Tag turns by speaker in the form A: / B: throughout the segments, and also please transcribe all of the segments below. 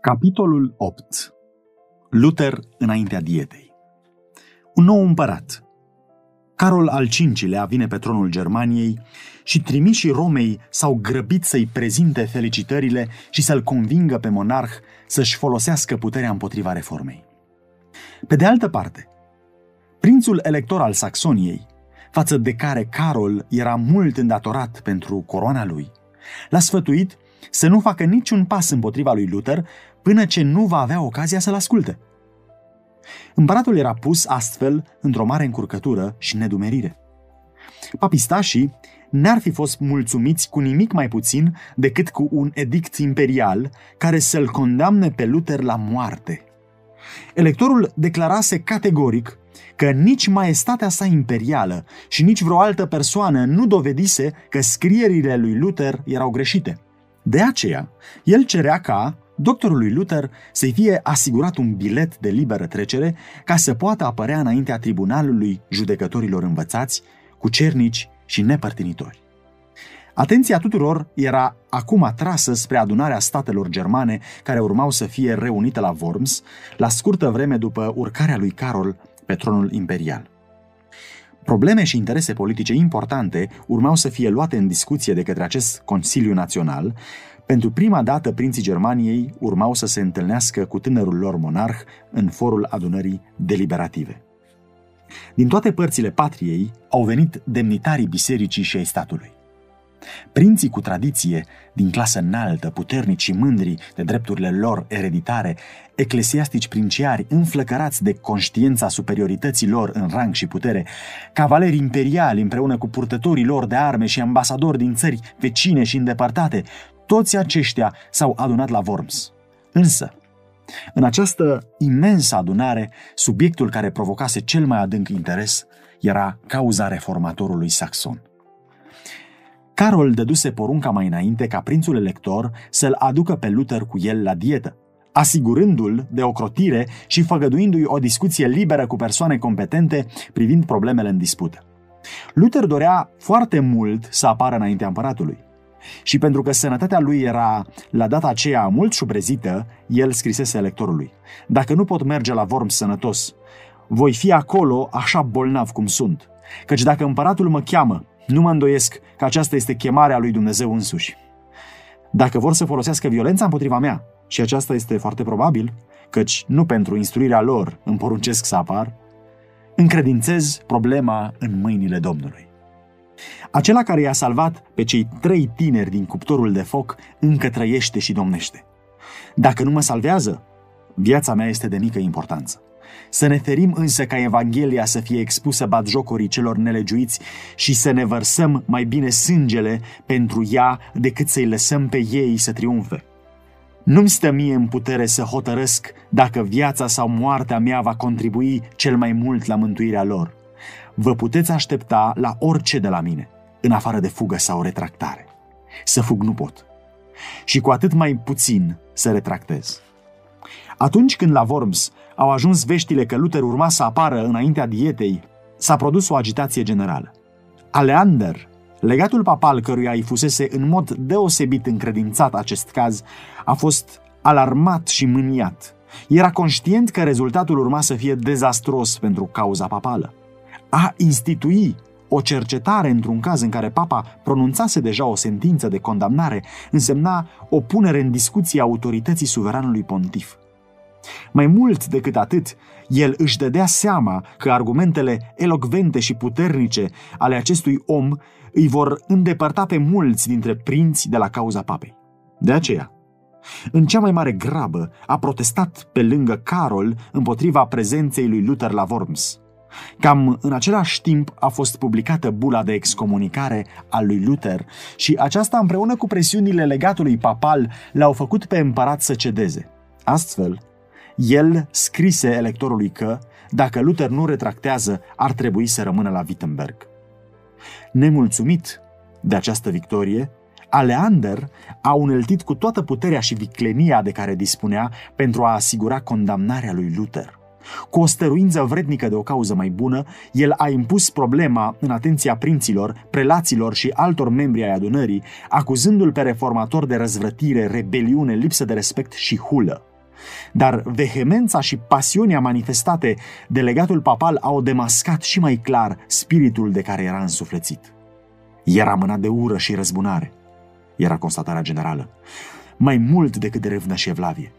A: Capitolul 8 Luther înaintea dietei. Un nou împărat. Carol al V-lea vine pe tronul Germaniei și trimișii Romei s-au grăbit să-i prezinte felicitările și să-l convingă pe monarh să-și folosească puterea împotriva reformei. Pe de altă parte, prințul elector al Saxoniei, față de care Carol era mult îndatorat pentru coroana lui, l-a sfătuit să nu facă niciun pas împotriva lui Luther până ce nu va avea ocazia să-l asculte. Împăratul era pus astfel într-o mare încurcătură și nedumerire. Papistașii n-ar fi fost mulțumiți cu nimic mai puțin decât cu un edict imperial care să-l condamne pe Luther la moarte. Electorul declarase categoric că nici maestatea sa imperială și nici vreo altă persoană nu dovedise că scrierile lui Luther erau greșite. De aceea, el cerea ca, doctorului Luther să-i fie asigurat un bilet de liberă trecere ca să poată apărea înaintea tribunalului judecătorilor învățați, cu cernici și nepărtinitori. Atenția tuturor era acum atrasă spre adunarea statelor germane care urmau să fie reunite la Worms, la scurtă vreme după urcarea lui Carol pe tronul imperial. Probleme și interese politice importante urmau să fie luate în discuție de către acest Consiliu Național. Pentru prima dată, prinții Germaniei urmau să se întâlnească cu tânărul lor monarh în forul adunării deliberative. Din toate părțile patriei au venit demnitarii bisericii și ai statului. Prinții cu tradiție, din clasă înaltă, puternici și mândri de drepturile lor ereditare, eclesiastici princiari înflăcărați de conștiința superiorității lor în rang și putere, cavaleri imperiali împreună cu purtătorii lor de arme și ambasadori din țări vecine și îndepărtate, toți aceștia s-au adunat la Worms. Însă, în această imensă adunare, subiectul care provocase cel mai adânc interes era cauza reformatorului saxon. Carol dăduse porunca mai înainte ca prințul elector să-l aducă pe Luther cu el la dietă, asigurându-l de ocrotire și făgăduindu-i o discuție liberă cu persoane competente privind problemele în dispută. Luther dorea foarte mult să apară înaintea împăratului. Și pentru că sănătatea lui era la data aceea mult șubrezită, el scrisese electorului. Dacă nu pot merge la Worms sănătos, voi fi acolo așa bolnav cum sunt. Căci dacă împăratul mă cheamă nu mă îndoiesc că aceasta este chemarea lui Dumnezeu însuși. Dacă vor să folosească violența împotriva mea, și aceasta este foarte probabil, căci nu pentru instruirea lor îmi poruncesc să apar, încredințez problema în mâinile Domnului. Acela care i-a salvat pe cei trei tineri din cuptorul de foc încă trăiește și domnește. Dacă nu mă salvează, viața mea este de mică importanță. Să ne ferim însă ca Evanghelia să fie expusă batjocorii celor nelegiuiți și să ne vărsăm mai bine sângele pentru ea decât să-i lăsăm pe ei să triumfe. Nu-mi stă mie în putere să hotărăsc dacă viața sau moartea mea va contribui cel mai mult la mântuirea lor. Vă puteți aștepta la orice de la mine, în afară de fugă sau retractare. Să fug nu pot. Și cu atât mai puțin să retractez. Atunci când la Worms au ajuns veștile că Luther urma să apară înaintea dietei, s-a produs o agitație generală. Aleander, legatul papal căruia îi fusese în mod deosebit încredințat acest caz, a fost alarmat și mâniat. Era conștient că rezultatul urma să fie dezastros pentru cauza papală. A institui o cercetare într-un caz în care papa pronunțase deja o sentință de condamnare însemna o punere în discuție a autorității suveranului pontif. Mai mult decât atât, el își dădea seama că argumentele elocvente și puternice ale acestui om îi vor îndepărta pe mulți dintre prinți de la cauza papei. De aceea, în cea mai mare grabă, a protestat pe lângă Carol împotriva prezenței lui Luther la Worms. Cam în același timp a fost publicată bula de excomunicare a lui Luther și aceasta împreună cu presiunile legatului papal l-au făcut pe împărat să cedeze. Astfel, el scrise electorului că, dacă Luther nu retractează, ar trebui să rămână la Wittenberg. Nemulțumit de această victorie, Aleander a uneltit cu toată puterea și viclenia de care dispunea pentru a asigura condamnarea lui Luther. Cu o stăruință vrednică de o cauză mai bună, el a impus problema în atenția prinților, prelaților și altor membri ai adunării, acuzându-l pe reformator de răzvrătire, rebeliune, lipsă de respect și hulă. dar vehemența și pasiunea manifestate de legatul papal au demascat și mai clar spiritul de care era însuflețit. Era mânat de ură și răzbunare, era constatarea generală, mai mult decât de revnă și evlavie.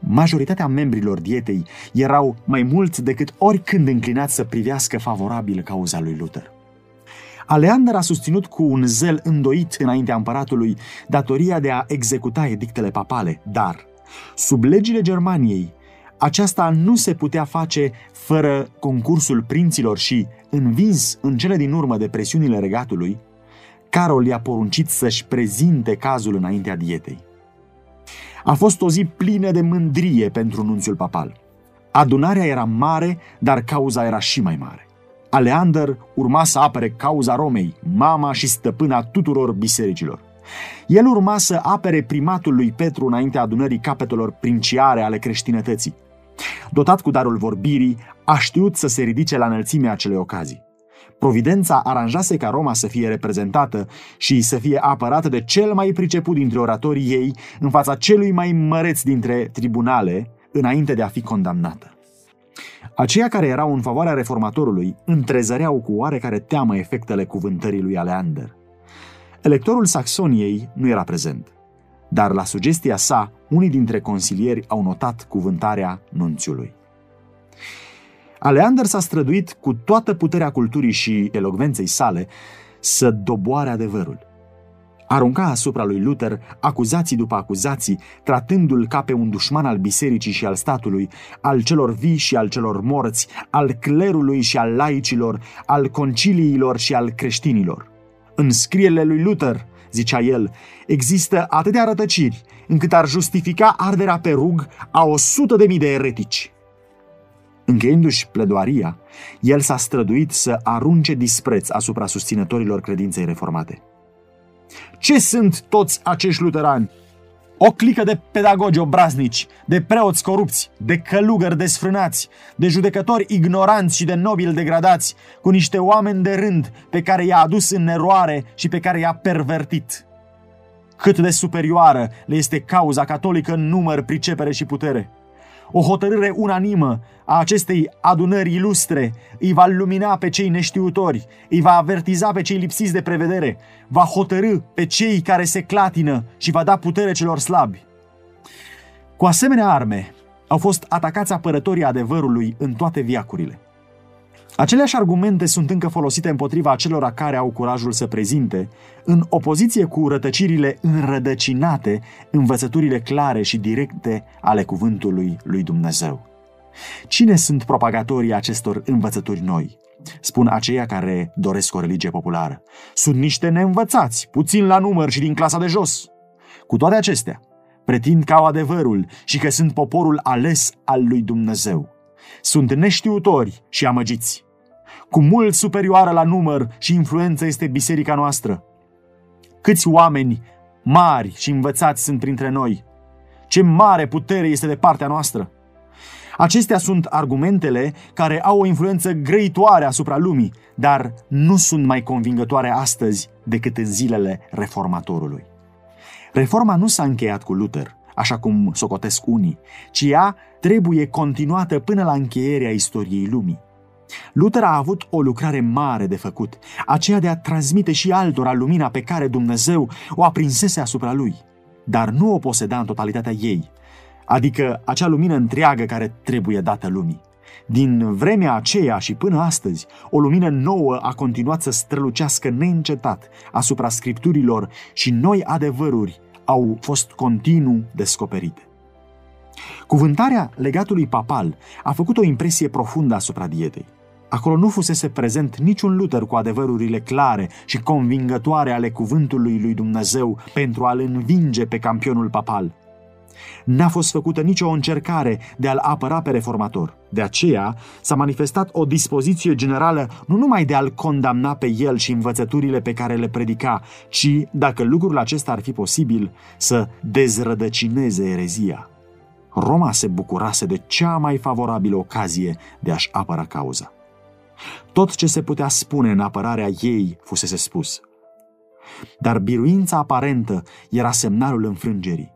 A: Majoritatea membrilor dietei erau mai mult decât oricând înclinați să privească favorabil cauza lui Luther. Aleander a susținut cu un zel îndoit înaintea împăratului datoria de a executa edictele papale, dar, sub legile Germaniei, aceasta nu se putea face fără concursul prinților și, învins în cele din urmă de presiunile regatului, Carol i-a poruncit să-și prezinte cazul înaintea dietei. A fost o zi plină de mândrie pentru nunțiul papal. Adunarea era mare, dar cauza era și mai mare. Aleander urma să apere cauza Romei, mama și stăpâna tuturor bisericilor. El urma să apere primatul lui Petru înaintea adunării capetelor princiare ale creștinătății. Dotat cu darul vorbirii, a știut să se ridice la înălțimea acelei ocazii. Providența aranjase ca Roma să fie reprezentată și să fie apărată de cel mai priceput dintre oratorii ei în fața celui mai măreț dintre tribunale, înainte de a fi condamnată. Aceia care erau în favoarea reformatorului întrezăreau cu oarecare teamă efectele cuvântării lui Aleander. Electorul Saxoniei nu era prezent, dar la sugestia sa, unii dintre consilieri au notat cuvântarea nunțiului. Aleander s-a străduit cu toată puterea culturii și elogvenței sale să doboare adevărul. Arunca asupra lui Luther acuzații după acuzații, tratându-l ca pe un dușman al bisericii și al statului, al celor vii și al celor morți, al clerului și al laicilor, al conciliilor și al creștinilor. În scrierile lui Luther, zicea el, există atâtea rătăciri încât ar justifica arderea pe rug a o sută de mii de eretici. Încheiindu-și pledoaria, el s-a străduit să arunce dispreț asupra susținătorilor credinței reformate. Ce sunt toți acești luterani? O clică de pedagogi obraznici, de preoți corupți, de călugări desfrânați, de judecători ignoranți și de nobili degradați, cu niște oameni de rând pe care i-a adus în eroare și pe care i-a pervertit. Cât de superioară le este cauza catolică în număr, pricepere și putere o hotărâre unanimă a acestei adunări ilustre îi va lumina pe cei neștiutori, îi va avertiza pe cei lipsiți de prevedere, va hotărâ pe cei care se clatină și va da putere celor slabi. Cu asemenea arme au fost atacați apărătorii adevărului în toate viacurile. Aceleași argumente sunt încă folosite împotriva acelora care au curajul să prezinte, în opoziție cu rătăcirile înrădăcinate, învățăturile clare și directe ale cuvântului lui Dumnezeu. Cine sunt propagatorii acestor învățături noi? Spun aceia care doresc o religie populară. Sunt niște neînvățați, puțin la număr și din clasa de jos. Cu toate acestea, pretind că au adevărul și că sunt poporul ales al lui Dumnezeu. Sunt neștiutori și amăgiți. Cu mult superioară la număr și influență este biserica noastră. Câți oameni mari și învățați sunt printre noi. Ce mare putere este de partea noastră. Acestea sunt argumentele care au o influență grăitoare asupra lumii, dar nu sunt mai convingătoare astăzi decât în zilele reformatorului. Reforma nu s-a încheiat cu Luther, așa cum socotesc unii, ci ea trebuie continuată până la încheierea istoriei lumii. Luther a avut o lucrare mare de făcut, aceea de a transmite și altora lumina pe care Dumnezeu o aprinsese asupra lui, dar nu o poseda în totalitatea ei, adică acea lumină întreagă care trebuie dată lumii. Din vremea aceea și până astăzi, o lumină nouă a continuat să strălucească neîncetat asupra scripturilor și noi adevăruri au fost continuu descoperite. Cuvântarea legatului papal a făcut o impresie profundă asupra dietei. Acolo nu fusese prezent niciun Luther cu adevărurile clare și convingătoare ale cuvântului lui Dumnezeu pentru a-l învinge pe campionul papal. N-a fost făcută nicio încercare de a-l apăra pe reformator. De aceea s-a manifestat o dispoziție generală nu numai de a-l condamna pe el și învățăturile pe care le predica, ci, dacă lucrul acesta ar fi posibil, să dezrădăcineze erezia. Roma se bucurase de cea mai favorabilă ocazie de a-și apăra cauza. Tot ce se putea spune în apărarea ei fusese spus. Dar biruința aparentă era semnalul înfrângerii.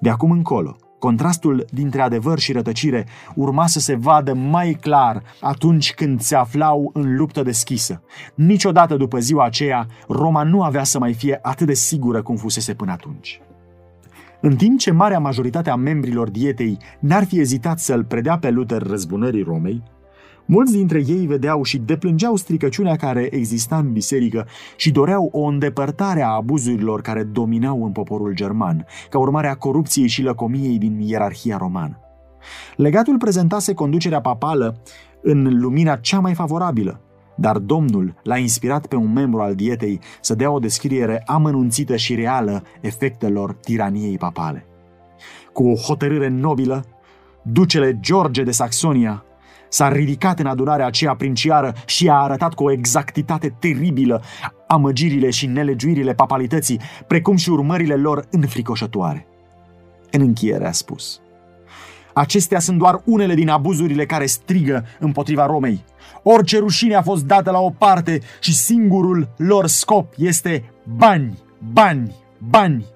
A: De acum încolo, Contrastul dintre adevăr și rătăcire urma să se vadă mai clar atunci când se aflau în luptă deschisă. Niciodată după ziua aceea, Roma nu avea să mai fie atât de sigură cum fusese până atunci. În timp ce marea majoritate a membrilor dietei n-ar fi ezitat să-l predea pe Luther răzbunării Romei, Mulți dintre ei vedeau și deplângeau stricăciunea care exista în biserică și doreau o îndepărtare a abuzurilor care dominau în poporul german, ca urmare a corupției și lăcomiei din ierarhia romană. Legatul prezentase conducerea papală în lumina cea mai favorabilă, dar Domnul l-a inspirat pe un membru al dietei să dea o descriere amănunțită și reală efectelor tiraniei papale. Cu o hotărâre nobilă, ducele George de Saxonia s-a ridicat în adunarea aceea princiară și a arătat cu o exactitate teribilă amăgirile și nelegiuirile papalității, precum și urmările lor înfricoșătoare. În încheiere a spus, Acestea sunt doar unele din abuzurile care strigă împotriva Romei. Orice rușine a fost dată la o parte și singurul lor scop este bani, bani, bani.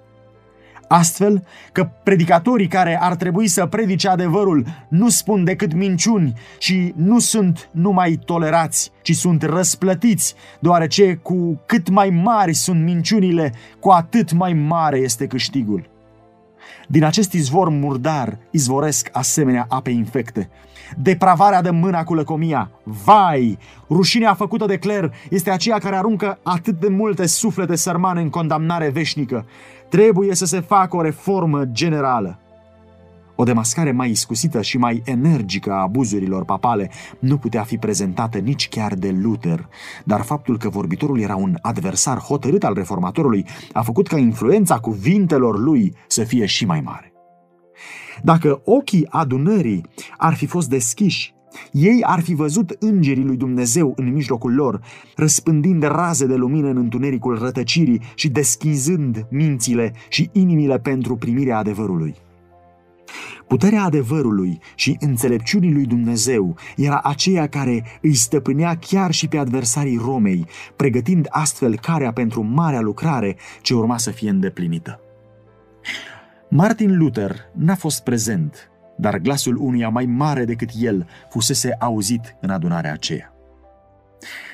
A: Astfel că predicatorii care ar trebui să predice adevărul nu spun decât minciuni și nu sunt numai tolerați, ci sunt răsplătiți, deoarece cu cât mai mari sunt minciunile, cu atât mai mare este câștigul. Din acest izvor murdar izvoresc asemenea ape infecte. Depravarea de mâna cu lăcomia. Vai! Rușinea făcută de cler este aceea care aruncă atât de multe suflete sărmane în condamnare veșnică. Trebuie să se facă o reformă generală. O demascare mai iscusită și mai energică a abuzurilor papale nu putea fi prezentată nici chiar de Luther, dar faptul că vorbitorul era un adversar hotărât al reformatorului a făcut ca influența cuvintelor lui să fie și mai mare. Dacă ochii adunării ar fi fost deschiși, ei ar fi văzut îngerii lui Dumnezeu în mijlocul lor, răspândind raze de lumină în întunericul rătăcirii și deschizând mințile și inimile pentru primirea adevărului. Puterea adevărului și înțelepciunii lui Dumnezeu era aceea care îi stăpânea chiar și pe adversarii Romei, pregătind astfel carea pentru marea lucrare ce urma să fie îndeplinită. Martin Luther n-a fost prezent, dar glasul unuia mai mare decât el fusese auzit în adunarea aceea.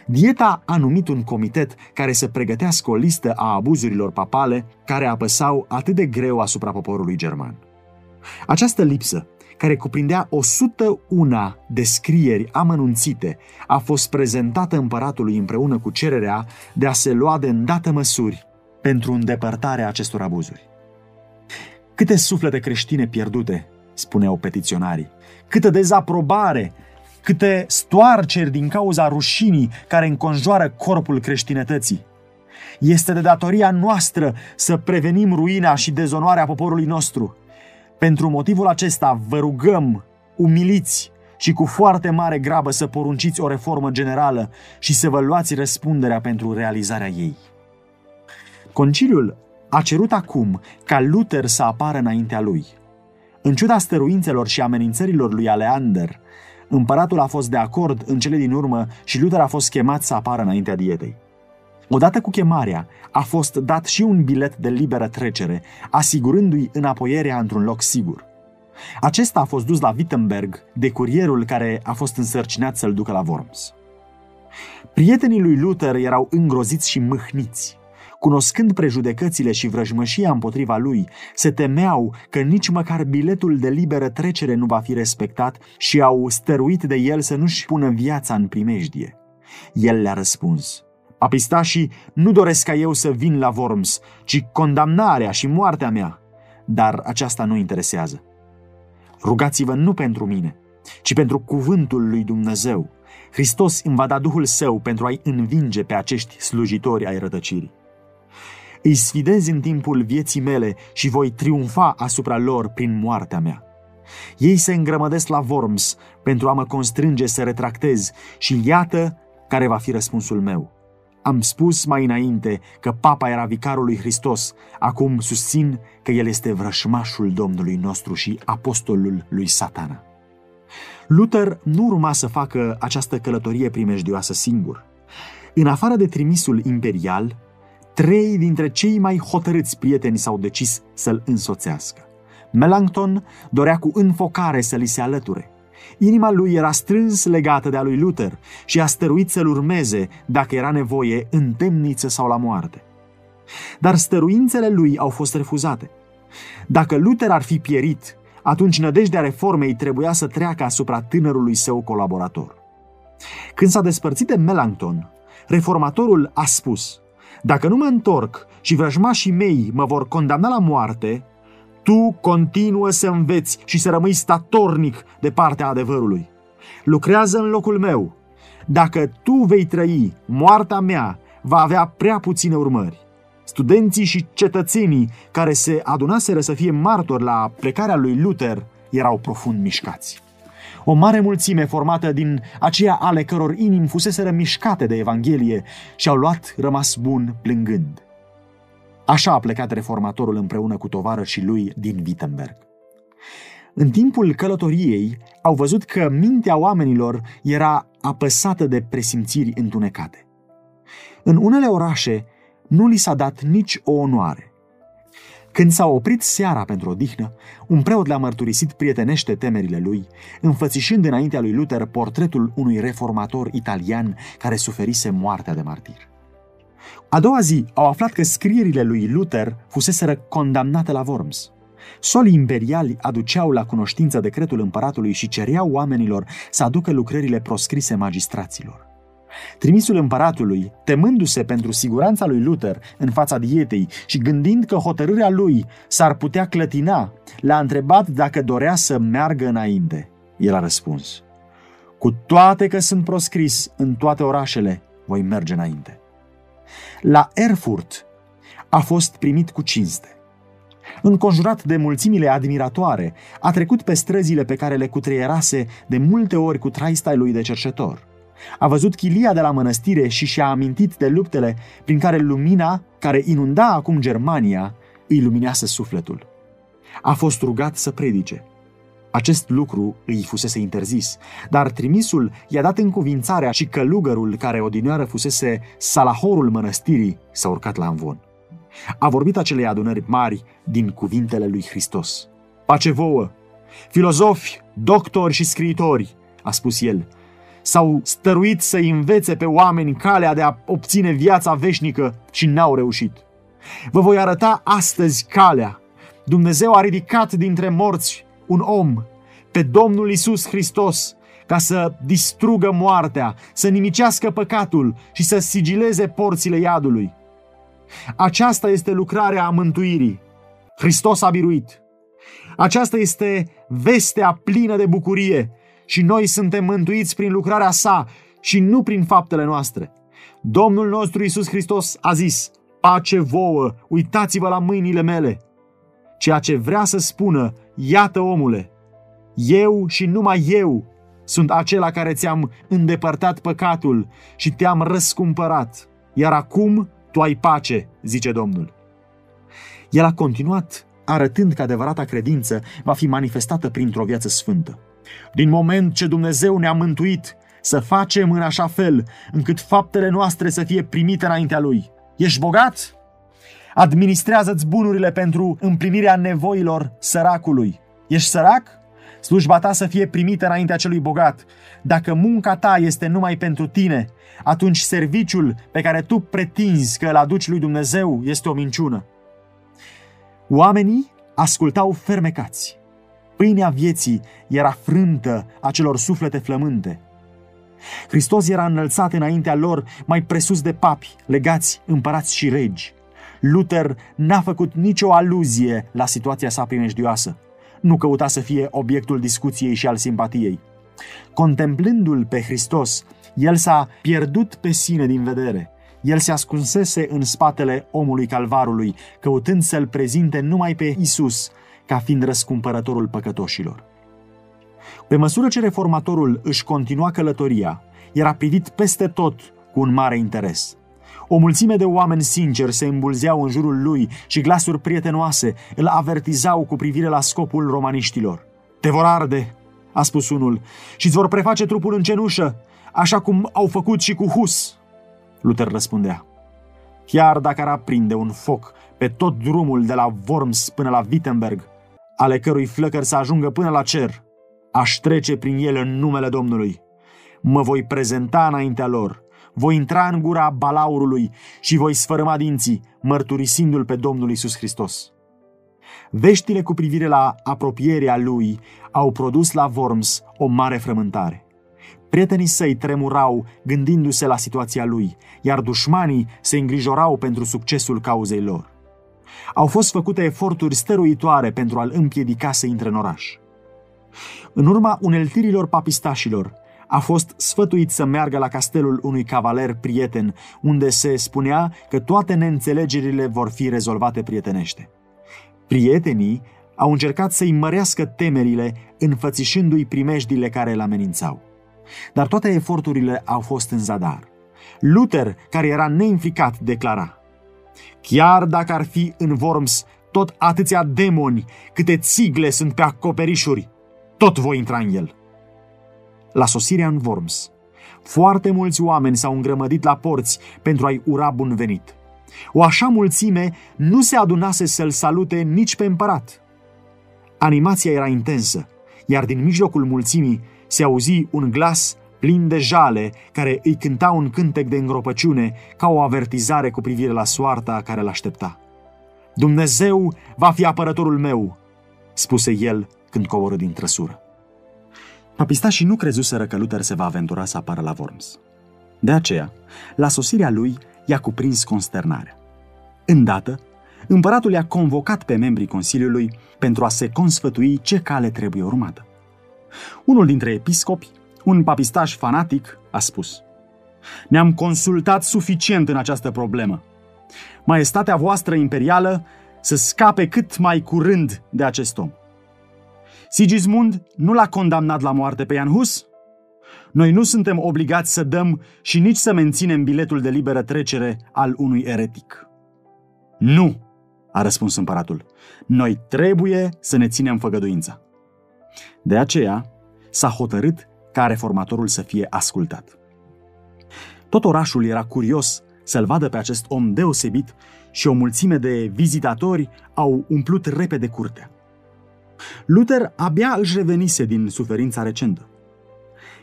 A: Dieta a numit un comitet care să pregătească o listă a abuzurilor papale care apăsau atât de greu asupra poporului german. Această lipsă, care cuprindea 101 descrieri amănunțite, a fost prezentată împăratului împreună cu cererea de a se lua de îndată măsuri pentru îndepărtarea acestor abuzuri. Câte suflete creștine pierdute, spuneau petiționarii, câtă dezaprobare, câte stoarceri din cauza rușinii care înconjoară corpul creștinătății. Este de datoria noastră să prevenim ruina și dezonoarea poporului nostru – pentru motivul acesta vă rugăm, umiliți și cu foarte mare grabă să porunciți o reformă generală și să vă luați răspunderea pentru realizarea ei. Conciliul a cerut acum ca Luther să apară înaintea lui. În ciuda stăruințelor și amenințărilor lui Aleander, împăratul a fost de acord în cele din urmă și Luther a fost chemat să apară înaintea dietei. Odată cu chemarea, a fost dat și un bilet de liberă trecere, asigurându-i înapoierea într-un loc sigur. Acesta a fost dus la Wittenberg de curierul care a fost însărcinat să-l ducă la Worms. Prietenii lui Luther erau îngroziți și mâhniți. Cunoscând prejudecățile și vrăjmășia împotriva lui, se temeau că nici măcar biletul de liberă trecere nu va fi respectat și au stăruit de el să nu-și pună viața în primejdie. El le-a răspuns, Apistașii nu doresc ca eu să vin la Worms, ci condamnarea și moartea mea. Dar aceasta nu interesează. Rugați-vă nu pentru mine, ci pentru cuvântul lui Dumnezeu. Hristos îmi va da Duhul Său pentru a-i învinge pe acești slujitori ai rătăcirii. Îi sfidez în timpul vieții mele și voi triumfa asupra lor prin moartea mea. Ei se îngrămădesc la Worms pentru a mă constrânge să retractez și iată care va fi răspunsul meu. Am spus mai înainte că papa era vicarul lui Hristos, acum susțin că el este vrășmașul Domnului nostru și apostolul lui satana. Luther nu urma să facă această călătorie primejdioasă singur. În afară de trimisul imperial, trei dintre cei mai hotărâți prieteni s-au decis să-l însoțească. Melanchthon dorea cu înfocare să li se alăture. Inima lui era strâns legată de a lui Luther și a stăruit să-l urmeze, dacă era nevoie, în temniță sau la moarte. Dar stăruințele lui au fost refuzate. Dacă Luther ar fi pierit, atunci nădejdea reformei trebuia să treacă asupra tânărului său colaborator. Când s-a despărțit de Melanchthon, reformatorul a spus Dacă nu mă întorc și vrăjmașii mei mă vor condamna la moarte, tu continuă să înveți și să rămâi statornic de partea adevărului. Lucrează în locul meu. Dacă tu vei trăi, moartea mea va avea prea puține urmări. Studenții și cetățenii care se adunaseră să fie martori la plecarea lui Luther erau profund mișcați. O mare mulțime formată din aceia ale căror inimi fuseseră mișcate de Evanghelie și-au luat rămas bun plângând. Așa a plecat reformatorul împreună cu și lui din Wittenberg. În timpul călătoriei au văzut că mintea oamenilor era apăsată de presimțiri întunecate. În unele orașe nu li s-a dat nici o onoare. Când s-a oprit seara pentru odihnă, un preot le-a mărturisit prietenește temerile lui, înfățișând înaintea lui Luther portretul unui reformator italian care suferise moartea de martir. A doua zi au aflat că scrierile lui Luther fuseseră condamnate la Worms. Solii imperiali aduceau la cunoștință decretul împăratului și cereau oamenilor să aducă lucrările proscrise magistraților. Trimisul împăratului, temându-se pentru siguranța lui Luther în fața dietei și gândind că hotărârea lui s-ar putea clătina, l-a întrebat dacă dorea să meargă înainte. El a răspuns, cu toate că sunt proscris în toate orașele, voi merge înainte. La Erfurt a fost primit cu cinste. Înconjurat de mulțimile admiratoare, a trecut pe străzile pe care le cutreierase de multe ori cu traistai lui de cercetor. A văzut chilia de la mănăstire și și-a amintit de luptele prin care lumina, care inunda acum Germania, îi luminează sufletul. A fost rugat să predice. Acest lucru îi fusese interzis, dar trimisul i-a dat încuvințarea și călugărul care odinioară fusese salahorul mănăstirii s-a urcat la învon. A vorbit acelei adunări mari din cuvintele lui Hristos. Pace vouă! Filozofi, doctori și scriitori, a spus el, s-au stăruit să învețe pe oameni calea de a obține viața veșnică și n-au reușit. Vă voi arăta astăzi calea. Dumnezeu a ridicat dintre morți un om, pe Domnul Isus Hristos, ca să distrugă moartea, să nimicească păcatul și să sigileze porțile iadului. Aceasta este lucrarea a mântuirii. Hristos a biruit. Aceasta este vestea plină de bucurie și noi suntem mântuiți prin lucrarea sa și nu prin faptele noastre. Domnul nostru Isus Hristos a zis, pace vouă, uitați-vă la mâinile mele. Ceea ce vrea să spună, iată omule, eu și numai eu sunt acela care ți-am îndepărtat păcatul și te-am răscumpărat, iar acum tu ai pace, zice Domnul. El a continuat arătând că adevărata credință va fi manifestată printr-o viață sfântă. Din moment ce Dumnezeu ne-a mântuit, să facem în așa fel încât faptele noastre să fie primite înaintea Lui. Ești bogat? Administrează-ți bunurile pentru împlinirea nevoilor săracului. Ești sărac? Slujba ta să fie primită înaintea celui bogat. Dacă munca ta este numai pentru tine, atunci serviciul pe care tu pretinzi că îl aduci lui Dumnezeu este o minciună. Oamenii ascultau fermecați. Pâinea vieții era frântă a celor suflete flământe. Hristos era înălțat înaintea lor mai presus de papi, legați, împărați și regi. Luther n-a făcut nicio aluzie la situația sa primejdioasă. Nu căuta să fie obiectul discuției și al simpatiei. Contemplându-l pe Hristos, el s-a pierdut pe sine din vedere. El se ascunsese în spatele omului calvarului, căutând să-l prezinte numai pe Isus ca fiind răscumpărătorul păcătoșilor. Pe măsură ce reformatorul își continua călătoria, era privit peste tot cu un mare interes. O mulțime de oameni sinceri se îmbulzeau în jurul lui și glasuri prietenoase îl avertizau cu privire la scopul romaniștilor. Te vor arde, a spus unul, și îți vor preface trupul în cenușă, așa cum au făcut și cu Hus. Luther răspundea. Chiar dacă ar aprinde un foc pe tot drumul de la Worms până la Wittenberg, ale cărui flăcări să ajungă până la cer, aș trece prin ele în numele Domnului. Mă voi prezenta înaintea lor, voi intra în gura balaurului și voi sfărâma dinții, mărturisindu-l pe Domnul Isus Hristos. Veștile cu privire la apropierea lui au produs la Worms o mare frământare. Prietenii săi tremurau gândindu-se la situația lui, iar dușmanii se îngrijorau pentru succesul cauzei lor. Au fost făcute eforturi stăruitoare pentru a-l împiedica să intre în oraș. În urma uneltirilor papistașilor, a fost sfătuit să meargă la castelul unui cavaler prieten, unde se spunea că toate neînțelegerile vor fi rezolvate prietenește. Prietenii au încercat să-i mărească temerile, înfățișându-i primejdile care îl amenințau. Dar toate eforturile au fost în zadar. Luther, care era neimplicat, declara Chiar dacă ar fi în Worms tot atâția demoni câte țigle sunt pe acoperișuri, tot voi intra în el. La sosirea în Worms, foarte mulți oameni s-au îngrămădit la porți pentru a-i ura bun venit. O așa mulțime nu se adunase să-l salute nici pe împărat. Animația era intensă, iar din mijlocul mulțimii se auzi un glas plin de jale care îi cânta un cântec de îngropăciune ca o avertizare cu privire la soarta care l-aștepta. Dumnezeu va fi apărătorul meu, spuse el când coborâ din trăsură. Papistașii nu crezuseră că Luther se va aventura să apară la Worms. De aceea, la sosirea lui, i-a cuprins consternarea. Îndată, împăratul i-a convocat pe membrii Consiliului pentru a se consfătui ce cale trebuie urmată. Unul dintre episcopi, un papistaș fanatic, a spus Ne-am consultat suficient în această problemă. Maestatea voastră imperială să scape cât mai curând de acest om. Sigismund nu l-a condamnat la moarte pe Jan Hus? Noi nu suntem obligați să dăm și nici să menținem biletul de liberă trecere al unui eretic. Nu, a răspuns împăratul. Noi trebuie să ne ținem făgăduința. De aceea s-a hotărât ca reformatorul să fie ascultat. Tot orașul era curios să-l vadă pe acest om deosebit și o mulțime de vizitatori au umplut repede curtea. Luther abia își revenise din suferința recentă.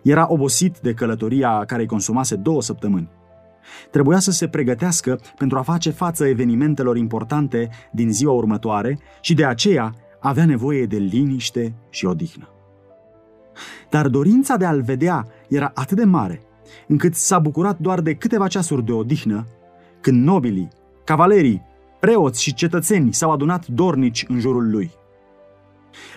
A: Era obosit de călătoria care îi consumase două săptămâni. Trebuia să se pregătească pentru a face față evenimentelor importante din ziua următoare și de aceea avea nevoie de liniște și odihnă. Dar dorința de a-l vedea era atât de mare, încât s-a bucurat doar de câteva ceasuri de odihnă, când nobilii, cavalerii, preoți și cetățeni s-au adunat dornici în jurul lui.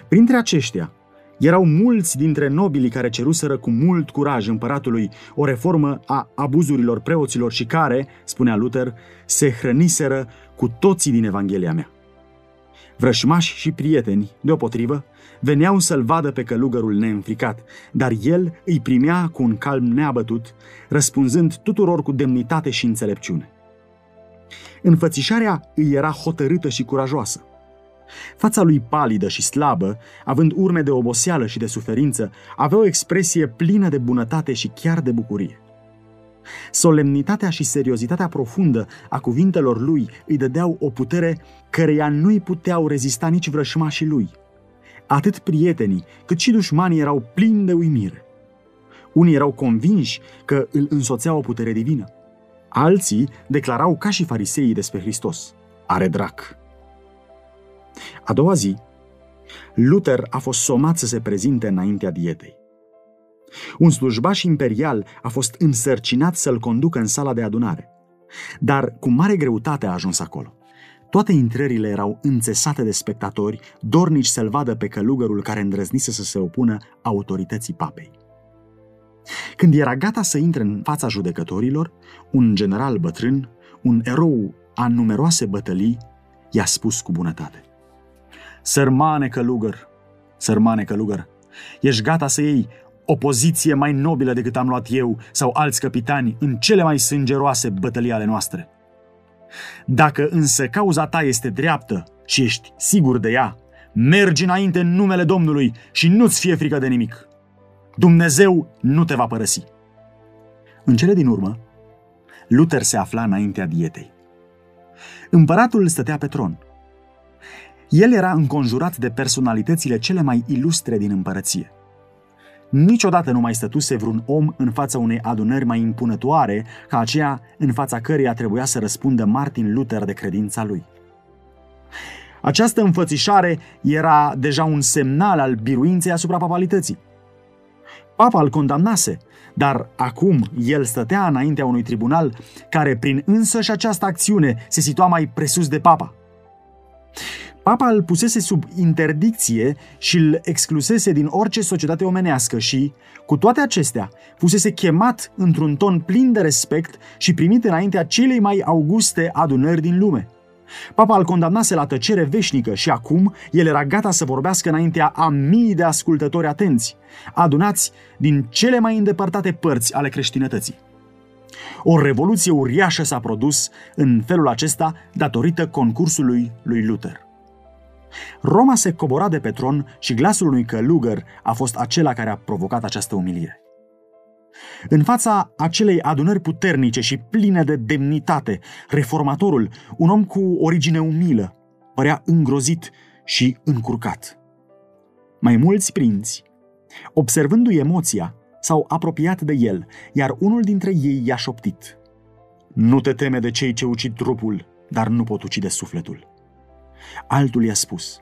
A: Printre aceștia, erau mulți dintre nobilii care ceruseră cu mult curaj împăratului o reformă a abuzurilor preoților și care, spunea Luther, se hrăniseră cu toții din Evanghelia mea. Vrășmași și prieteni, deopotrivă, veneau să-l vadă pe călugărul neînfricat, dar el îi primea cu un calm neabătut, răspunzând tuturor cu demnitate și înțelepciune. Înfățișarea îi era hotărâtă și curajoasă. Fața lui palidă și slabă, având urme de oboseală și de suferință, avea o expresie plină de bunătate și chiar de bucurie. Solemnitatea și seriozitatea profundă a cuvintelor lui îi dădeau o putere căreia nu-i puteau rezista nici vrășmașii lui. Atât prietenii, cât și dușmanii erau plini de uimire. Unii erau convinși că îl însoțea o putere divină. Alții declarau ca și fariseii despre Hristos. Are drac. A doua zi, Luther a fost somat să se prezinte înaintea dietei. Un slujbaș imperial a fost însărcinat să-l conducă în sala de adunare, dar cu mare greutate a ajuns acolo. Toate intrările erau înțesate de spectatori, dornici să-l vadă pe călugărul care îndrăznise să se opună autorității papei. Când era gata să intre în fața judecătorilor, un general bătrân, un erou a numeroase bătălii, i-a spus cu bunătate. Sărmane călugăr, sărmane călugăr, ești gata să iei o poziție mai nobilă decât am luat eu sau alți capitani în cele mai sângeroase bătălii ale noastre. Dacă însă cauza ta este dreaptă și ești sigur de ea, mergi înainte în numele Domnului și nu-ți fie frică de nimic. Dumnezeu nu te va părăsi. În cele din urmă, Luther se afla înaintea dietei. Împăratul stătea pe tron. El era înconjurat de personalitățile cele mai ilustre din împărăție. Niciodată nu mai stătuse vreun om în fața unei adunări mai impunătoare ca aceea în fața căreia trebuia să răspundă Martin Luther de credința lui. Această înfățișare era deja un semnal al biruinței asupra papalității. Papa îl condamnase, dar acum el stătea înaintea unui tribunal care prin însăși această acțiune se situa mai presus de papa. Papa îl pusese sub interdicție și îl exclusese din orice societate omenească și, cu toate acestea, fusese chemat într-un ton plin de respect și primit înaintea celei mai auguste adunări din lume. Papa îl condamnase la tăcere veșnică și acum el era gata să vorbească înaintea a mii de ascultători atenți, adunați din cele mai îndepărtate părți ale creștinătății. O revoluție uriașă s-a produs în felul acesta datorită concursului lui Luther. Roma se cobora de pe tron și glasul unui călugăr a fost acela care a provocat această umilire. În fața acelei adunări puternice și pline de demnitate, reformatorul, un om cu origine umilă, părea îngrozit și încurcat. Mai mulți prinți, observându-i emoția, s-au apropiat de el, iar unul dintre ei i-a șoptit. Nu te teme de cei ce ucid trupul, dar nu pot ucide sufletul. Altul i-a spus,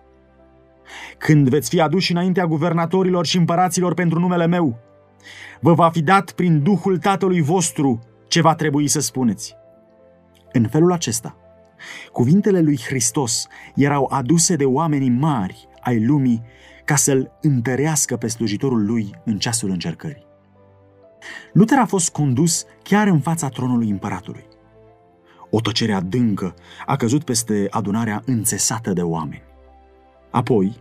A: Când veți fi aduși înaintea guvernatorilor și împăraților pentru numele meu, vă va fi dat prin Duhul Tatălui vostru ce va trebui să spuneți. În felul acesta, cuvintele lui Hristos erau aduse de oamenii mari ai lumii ca să-l întărească pe slujitorul lui în ceasul încercării. Luther a fost condus chiar în fața tronului împăratului. O tăcere adâncă a căzut peste adunarea înțesată de oameni. Apoi,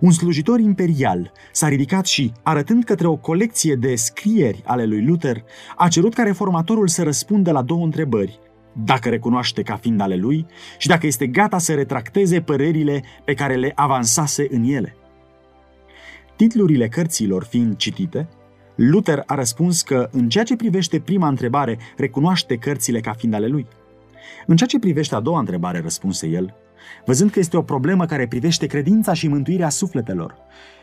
A: un slujitor imperial s-a ridicat și, arătând către o colecție de scrieri ale lui Luther, a cerut ca reformatorul să răspundă la două întrebări, dacă recunoaște ca fiind ale lui și dacă este gata să retracteze părerile pe care le avansase în ele. Titlurile cărților fiind citite, Luther a răspuns că, în ceea ce privește prima întrebare, recunoaște cărțile ca fiind ale lui. În ceea ce privește a doua întrebare, răspunse el, văzând că este o problemă care privește credința și mântuirea sufletelor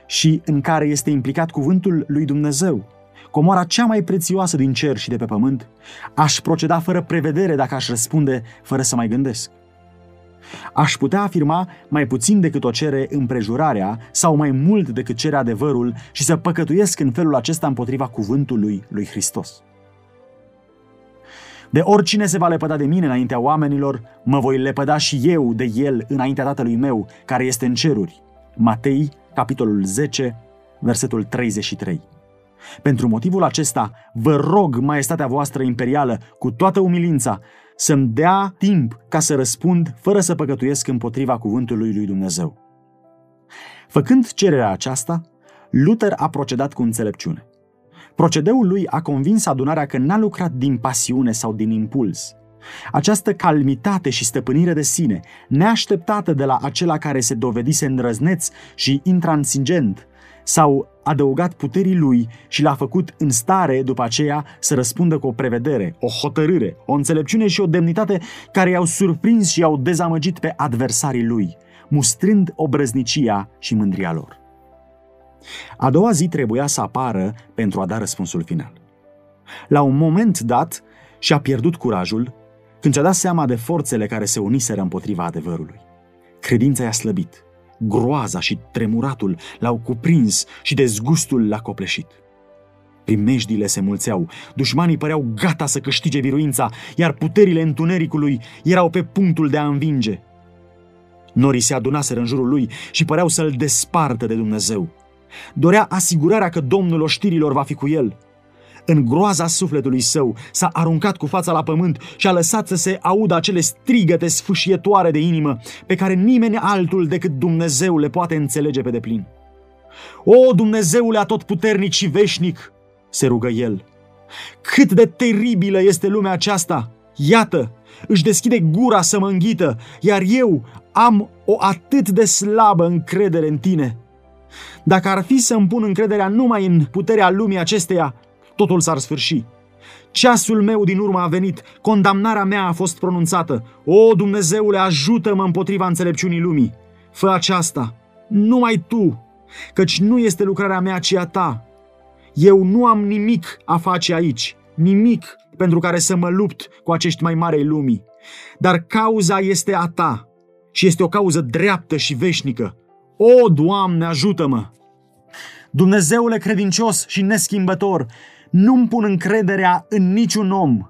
A: și în care este implicat cuvântul lui Dumnezeu, comoara cea mai prețioasă din cer și de pe pământ, aș proceda fără prevedere dacă aș răspunde fără să mai gândesc. Aș putea afirma mai puțin decât o cere împrejurarea sau mai mult decât cere adevărul și să păcătuiesc în felul acesta împotriva cuvântului lui Hristos. De oricine se va lepăda de mine înaintea oamenilor, mă voi lepăda și eu de el înaintea tatălui meu, care este în ceruri. Matei, capitolul 10, versetul 33. Pentru motivul acesta, vă rog, maestatea voastră imperială, cu toată umilința, să-mi dea timp ca să răspund fără să păcătuiesc împotriva cuvântului lui Dumnezeu. Făcând cererea aceasta, Luther a procedat cu înțelepciune. Procedeul lui a convins adunarea că n-a lucrat din pasiune sau din impuls. Această calmitate și stăpânire de sine, neașteptată de la acela care se dovedise îndrăzneț și intransigent, s-au adăugat puterii lui și l-a făcut în stare după aceea să răspundă cu o prevedere, o hotărâre, o înțelepciune și o demnitate care i-au surprins și i-au dezamăgit pe adversarii lui, mustrând obrăznicia și mândria lor. A doua zi trebuia să apară pentru a da răspunsul final. La un moment dat și-a pierdut curajul când și-a dat seama de forțele care se uniseră împotriva adevărului. Credința i-a slăbit, groaza și tremuratul l-au cuprins și dezgustul l-a copleșit. Primejdile se mulțeau, dușmanii păreau gata să câștige viruința, iar puterile întunericului erau pe punctul de a învinge. Norii se adunaseră în jurul lui și păreau să-l despartă de Dumnezeu. Dorea asigurarea că Domnul oștirilor va fi cu el. În groaza sufletului său s-a aruncat cu fața la pământ și a lăsat să se audă acele strigăte sfâșietoare de inimă pe care nimeni altul decât Dumnezeu le poate înțelege pe deplin. O, Dumnezeule atotputernic și veșnic, se rugă el, cât de teribilă este lumea aceasta! Iată, își deschide gura să mă înghită, iar eu am o atât de slabă încredere în tine. Dacă ar fi să-mi pun încrederea numai în puterea lumii acesteia, totul s-ar sfârși. Ceasul meu din urmă a venit, condamnarea mea a fost pronunțată. O, Dumnezeule, ajută-mă împotriva înțelepciunii lumii. fă aceasta, numai tu, căci nu este lucrarea mea, ci a ta. Eu nu am nimic a face aici, nimic pentru care să mă lupt cu acești mai mari lumii, dar cauza este a ta și este o cauză dreaptă și veșnică. O, Doamne, ajută-mă! Dumnezeule credincios și neschimbător, nu-mi pun încrederea în niciun om.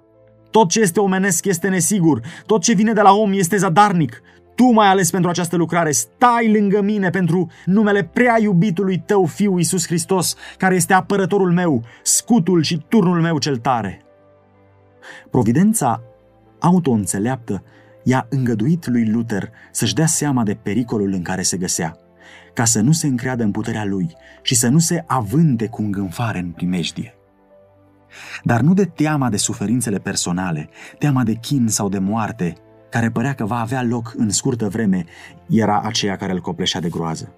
A: Tot ce este omenesc este nesigur, tot ce vine de la om este zadarnic. Tu m-ai ales pentru această lucrare, stai lângă mine pentru numele prea iubitului tău Fiu Iisus Hristos, care este apărătorul meu, scutul și turnul meu cel tare. Providența auto-înțeleaptă i-a îngăduit lui Luther să-și dea seama de pericolul în care se găsea, ca să nu se încreadă în puterea lui și să nu se avânte cu îngânfare în primejdie. Dar nu de teama de suferințele personale, teama de chin sau de moarte, care părea că va avea loc în scurtă vreme, era aceea care îl copleșea de groază.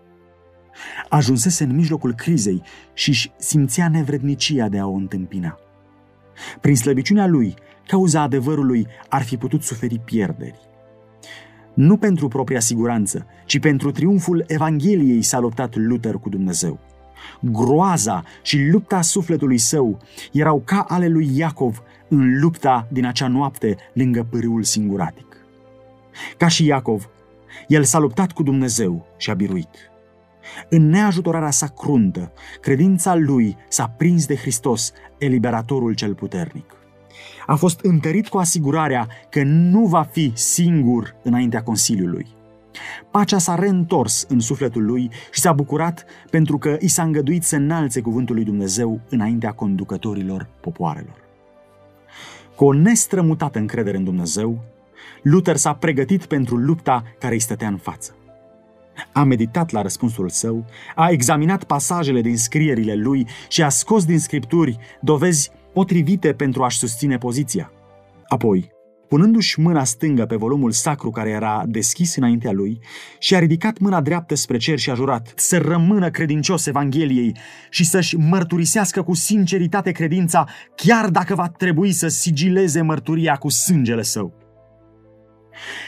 A: Ajunsese în mijlocul crizei și își simțea nevrednicia de a o întâmpina. Prin slăbiciunea lui, cauza adevărului ar fi putut suferi pierderi. Nu pentru propria siguranță, ci pentru triumful Evangheliei s-a luptat Luther cu Dumnezeu. Groaza și lupta sufletului său erau ca ale lui Iacov în lupta din acea noapte lângă pârâul singuratic. Ca și Iacov, el s-a luptat cu Dumnezeu și a biruit. În neajutorarea sa cruntă, credința lui s-a prins de Hristos, eliberatorul cel puternic. A fost întărit cu asigurarea că nu va fi singur înaintea Consiliului. Pacea s-a reîntors în sufletul lui și s-a bucurat pentru că i s-a îngăduit să înalțe cuvântul lui Dumnezeu înaintea conducătorilor popoarelor. Cu o nestrămutată încredere în Dumnezeu, Luther s-a pregătit pentru lupta care îi stătea în față. A meditat la răspunsul său, a examinat pasajele din scrierile lui și a scos din scripturi dovezi potrivite pentru a-și susține poziția. Apoi, punându-și mâna stângă pe volumul sacru care era deschis înaintea lui, și a ridicat mâna dreaptă spre cer și a jurat să rămână credincios Evangheliei și să-și mărturisească cu sinceritate credința, chiar dacă va trebui să sigileze mărturia cu sângele său.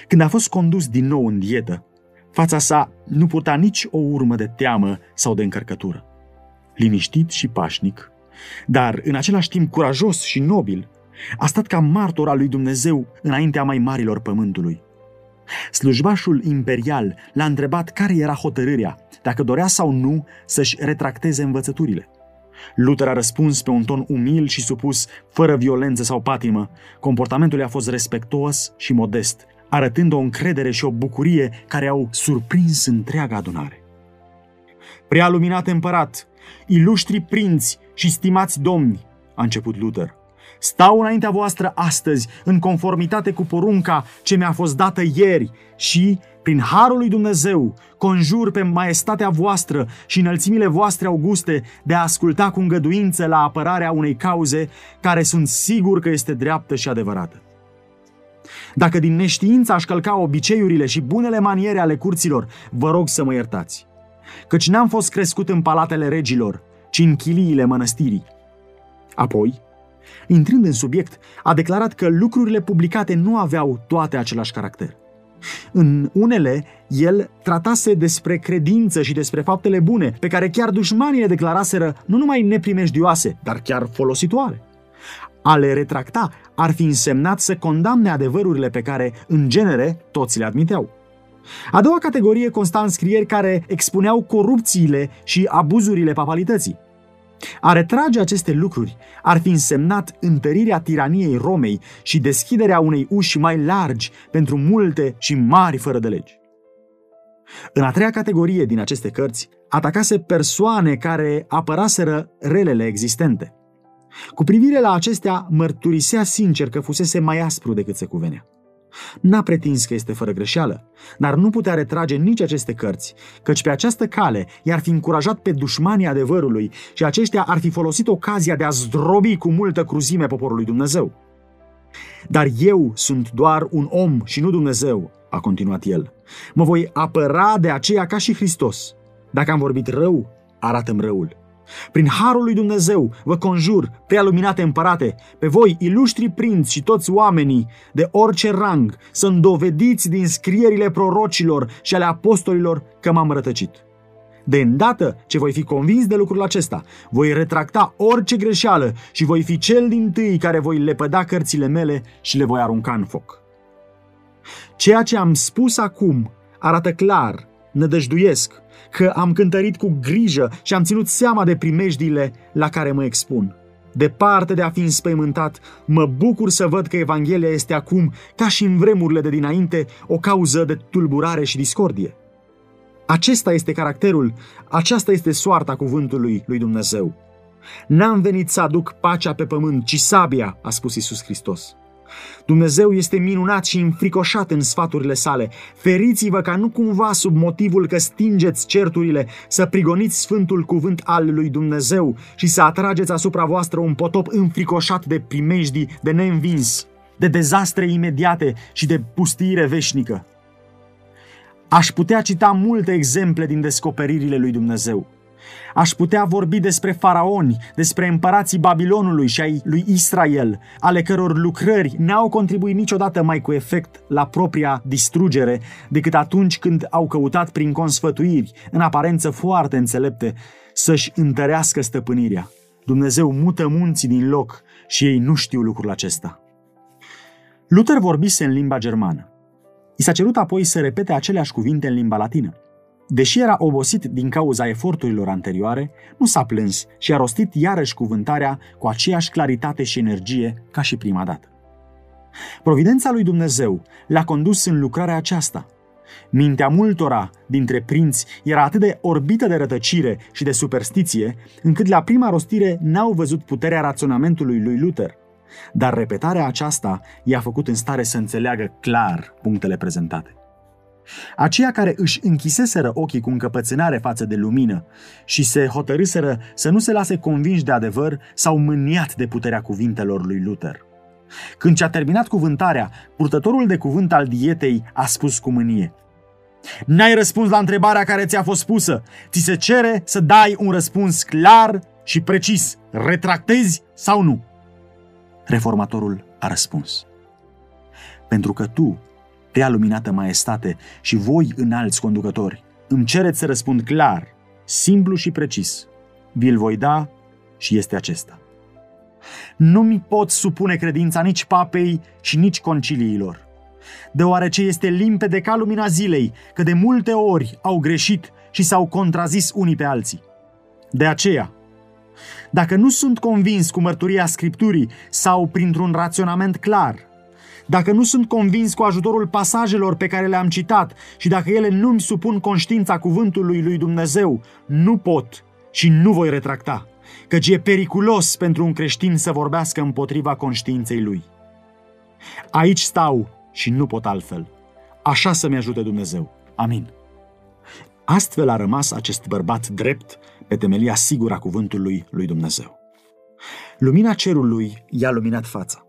A: Când a fost condus din nou în dietă, fața sa nu purta nici o urmă de teamă sau de încărcătură. Liniștit și pașnic, dar în același timp curajos și nobil, a stat ca martor al lui Dumnezeu înaintea mai marilor pământului. Slujbașul imperial l-a întrebat care era hotărârea, dacă dorea sau nu să-și retracteze învățăturile. Luther a răspuns pe un ton umil și supus, fără violență sau patimă. Comportamentul i-a fost respectuos și modest, arătând o încredere și o bucurie care au surprins întreaga adunare. Prea luminat împărat, ilustri prinți și stimați domni, a început Luther. Stau înaintea voastră astăzi, în conformitate cu porunca ce mi-a fost dată ieri și, prin harul lui Dumnezeu, conjur pe maestatea voastră și înălțimile voastre auguste de a asculta cu îngăduință la apărarea unei cauze care sunt sigur că este dreaptă și adevărată. Dacă din neștiință aș călca obiceiurile și bunele maniere ale curților, vă rog să mă iertați. Căci n-am fost crescut în palatele regilor, ci în chiliile mănăstirii. Apoi, intrând în subiect, a declarat că lucrurile publicate nu aveau toate același caracter. În unele, el tratase despre credință și despre faptele bune, pe care chiar dușmanii le declaraseră nu numai neprimejdioase, dar chiar folositoare. A le retracta ar fi însemnat să condamne adevărurile pe care, în genere, toți le admiteau. A doua categorie consta în scrieri care expuneau corupțiile și abuzurile papalității. A retrage aceste lucruri ar fi însemnat întărirea tiraniei Romei și deschiderea unei uși mai largi pentru multe și mari fără de legi. În a treia categorie din aceste cărți, atacase persoane care apăraseră relele existente. Cu privire la acestea, mărturisea sincer că fusese mai aspru decât se cuvenea. N-a pretins că este fără greșeală, dar nu putea retrage nici aceste cărți, căci pe această cale i-ar fi încurajat pe dușmanii adevărului și aceștia ar fi folosit ocazia de a zdrobi cu multă cruzime poporului Dumnezeu. Dar eu sunt doar un om și nu Dumnezeu, a continuat el. Mă voi apăra de aceea ca și Hristos. Dacă am vorbit rău, arată răul. Prin harul lui Dumnezeu vă conjur, prea luminate împărate, pe voi, ilustri prinți și toți oamenii de orice rang, să îndovediți din scrierile prorocilor și ale apostolilor că m-am rătăcit. De îndată ce voi fi convins de lucrul acesta, voi retracta orice greșeală și voi fi cel din tâi care voi lepăda cărțile mele și le voi arunca în foc. Ceea ce am spus acum arată clar, nădăjduiesc, că am cântărit cu grijă și am ținut seama de primejdiile la care mă expun. Departe de a fi înspăimântat, mă bucur să văd că Evanghelia este acum, ca și în vremurile de dinainte, o cauză de tulburare și discordie. Acesta este caracterul, aceasta este soarta cuvântului lui Dumnezeu. N-am venit să aduc pacea pe pământ, ci sabia, a spus Isus Hristos. Dumnezeu este minunat și înfricoșat în sfaturile sale. Feriți-vă ca nu cumva sub motivul că stingeți certurile să prigoniți sfântul cuvânt al lui Dumnezeu și să atrageți asupra voastră un potop înfricoșat de primejdii, de neînvins, de dezastre imediate și de pustiire veșnică. Aș putea cita multe exemple din descoperirile lui Dumnezeu. Aș putea vorbi despre faraoni, despre împărații Babilonului și ai lui Israel, ale căror lucrări n-au contribuit niciodată mai cu efect la propria distrugere decât atunci când au căutat prin consfătuiri, în aparență foarte înțelepte, să-și întărească stăpânirea. Dumnezeu mută munții din loc și ei nu știu lucrul acesta. Luther vorbise în limba germană. I s-a cerut apoi să repete aceleași cuvinte în limba latină. Deși era obosit din cauza eforturilor anterioare, nu s-a plâns și a rostit iarăși cuvântarea cu aceeași claritate și energie ca și prima dată. Providența lui Dumnezeu l-a condus în lucrarea aceasta. Mintea multora dintre prinți era atât de orbită de rătăcire și de superstiție, încât la prima rostire n-au văzut puterea raționamentului lui Luther. Dar repetarea aceasta i-a făcut în stare să înțeleagă clar punctele prezentate. Aceia care își închiseseră ochii cu încăpățânare față de lumină și se hotărâseră să nu se lase convinși de adevăr, s-au mâniat de puterea cuvintelor lui Luther. Când ce-a terminat cuvântarea, purtătorul de cuvânt al dietei a spus cu mânie. N-ai răspuns la întrebarea care ți-a fost pusă. Ți se cere să dai un răspuns clar și precis. Retractezi sau nu? Reformatorul a răspuns. Pentru că tu Prea luminată maestate și voi înalți conducători, îmi cereți să răspund clar, simplu și precis. Vi-l voi da și este acesta. Nu mi pot supune credința nici papei și nici conciliilor, deoarece este limpede ca lumina zilei că de multe ori au greșit și s-au contrazis unii pe alții. De aceea, dacă nu sunt convins cu mărturia Scripturii sau printr-un raționament clar – dacă nu sunt convins cu ajutorul pasajelor pe care le-am citat și dacă ele nu-mi supun conștiința cuvântului lui Dumnezeu, nu pot și nu voi retracta, căci e periculos pentru un creștin să vorbească împotriva conștiinței lui. Aici stau și nu pot altfel. Așa să-mi ajute Dumnezeu. Amin. Astfel a rămas acest bărbat drept pe temelia sigură a cuvântului lui Dumnezeu. Lumina cerului i-a luminat fața.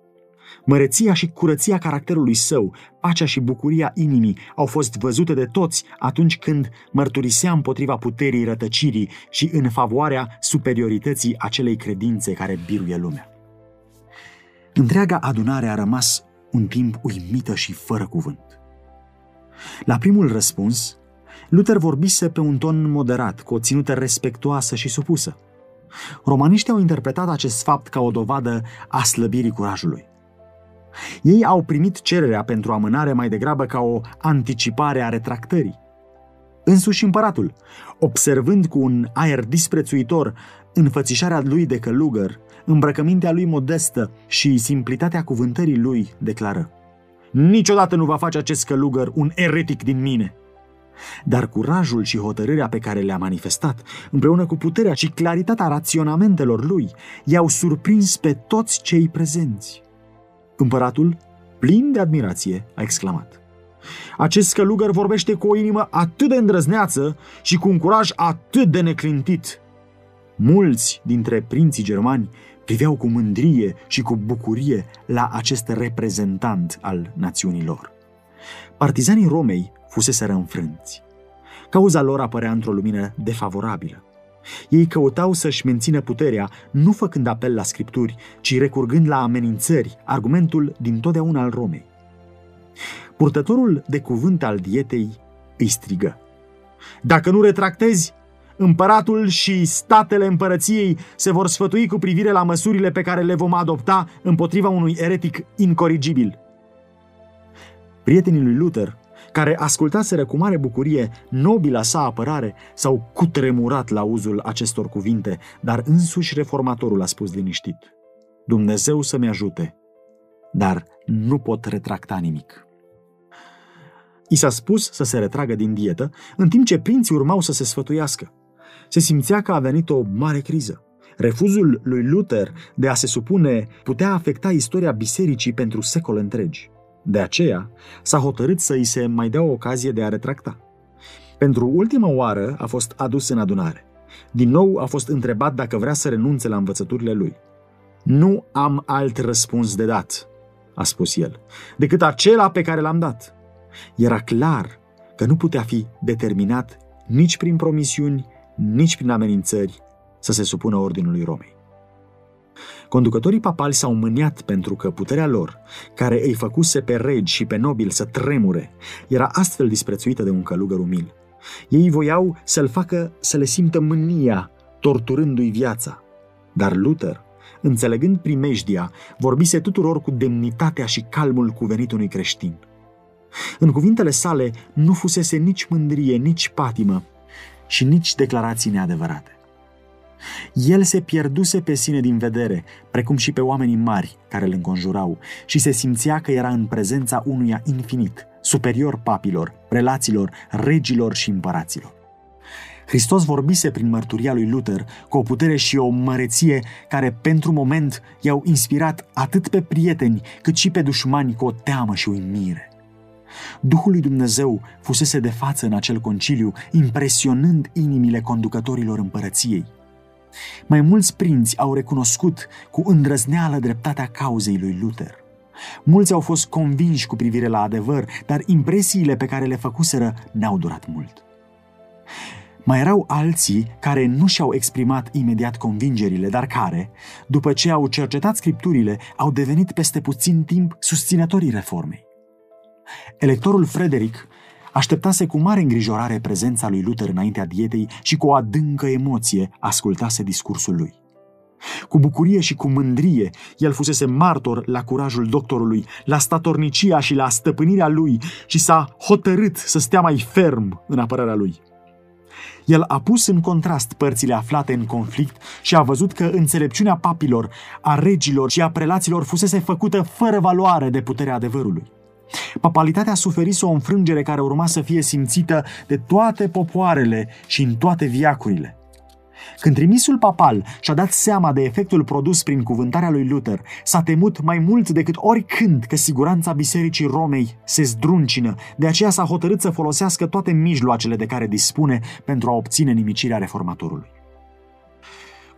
A: Măreția și curăția caracterului său, pacea și bucuria inimii au fost văzute de toți atunci când mărturisea împotriva puterii rătăcirii și în favoarea superiorității acelei credințe care biruie lumea. Întreaga adunare a rămas un timp uimită și fără cuvânt. La primul răspuns, Luther vorbise pe un ton moderat, cu o ținută respectuoasă și supusă. Romaniștii au interpretat acest fapt ca o dovadă a slăbirii curajului. Ei au primit cererea pentru amânare mai degrabă ca o anticipare a retractării. Însuși împăratul, observând cu un aer disprețuitor înfățișarea lui de călugăr, îmbrăcămintea lui modestă și simplitatea cuvântării lui, declară Niciodată nu va face acest călugăr un eretic din mine. Dar curajul și hotărârea pe care le-a manifestat, împreună cu puterea și claritatea raționamentelor lui, i-au surprins pe toți cei prezenți. Împăratul, plin de admirație, a exclamat. Acest călugăr vorbește cu o inimă atât de îndrăzneață și cu un curaj atât de neclintit. Mulți dintre prinții germani priveau cu mândrie și cu bucurie la acest reprezentant al națiunilor. Partizanii Romei fuseseră înfrânți. Cauza lor apărea într-o lumină defavorabilă. Ei căutau să-și mențină puterea, nu făcând apel la scripturi, ci recurgând la amenințări, argumentul din totdeauna al Romei. Purtătorul de cuvânt al dietei îi strigă. Dacă nu retractezi, împăratul și statele împărăției se vor sfătui cu privire la măsurile pe care le vom adopta împotriva unui eretic incorrigibil. Prietenii lui Luther, care ascultaseră cu mare bucurie nobila sa apărare, s-au cutremurat la uzul acestor cuvinte, dar însuși reformatorul a spus liniștit. Dumnezeu să-mi ajute, dar nu pot retracta nimic. I s-a spus să se retragă din dietă, în timp ce prinții urmau să se sfătuiască. Se simțea că a venit o mare criză. Refuzul lui Luther de a se supune putea afecta istoria bisericii pentru secole întregi. De aceea, s-a hotărât să îi se mai dea o ocazie de a retracta. Pentru ultima oară a fost adus în adunare. Din nou a fost întrebat dacă vrea să renunțe la învățăturile lui. Nu am alt răspuns de dat, a spus el, decât acela pe care l-am dat. Era clar că nu putea fi determinat nici prin promisiuni, nici prin amenințări să se supună ordinului Romei. Conducătorii papali s-au mâniat pentru că puterea lor, care îi făcuse pe regi și pe nobili să tremure, era astfel disprețuită de un călugăr umil. Ei voiau să-l facă să le simtă mânia, torturându-i viața. Dar Luther, înțelegând primejdia, vorbise tuturor cu demnitatea și calmul cuvenit unui creștin. În cuvintele sale nu fusese nici mândrie, nici patimă și nici declarații neadevărate. El se pierduse pe sine din vedere, precum și pe oamenii mari care îl înconjurau, și se simțea că era în prezența unuia infinit, superior papilor, relațiilor, regilor și împăraților. Hristos vorbise prin mărturia lui Luther cu o putere și o măreție care pentru moment i-au inspirat atât pe prieteni cât și pe dușmani cu o teamă și uimire. Duhul lui Dumnezeu fusese de față în acel conciliu, impresionând inimile conducătorilor împărăției. Mai mulți prinți au recunoscut cu îndrăzneală dreptatea cauzei lui Luther. Mulți au fost convinși cu privire la adevăr, dar impresiile pe care le făcuseră n-au durat mult. Mai erau alții care nu și-au exprimat imediat convingerile, dar care, după ce au cercetat scripturile, au devenit peste puțin timp susținătorii reformei. Electorul Frederic așteptase cu mare îngrijorare prezența lui Luther înaintea dietei și cu o adâncă emoție ascultase discursul lui. Cu bucurie și cu mândrie, el fusese martor la curajul doctorului, la statornicia și la stăpânirea lui și s-a hotărât să stea mai ferm în apărarea lui. El a pus în contrast părțile aflate în conflict și a văzut că înțelepciunea papilor, a regilor și a prelaților fusese făcută fără valoare de puterea adevărului. Papalitatea suferise o înfrângere care urma să fie simțită de toate popoarele și în toate viacurile. Când trimisul papal și-a dat seama de efectul produs prin cuvântarea lui Luther, s-a temut mai mult decât oricând că siguranța Bisericii Romei se zdruncină, de aceea s-a hotărât să folosească toate mijloacele de care dispune pentru a obține nimicirea reformatorului.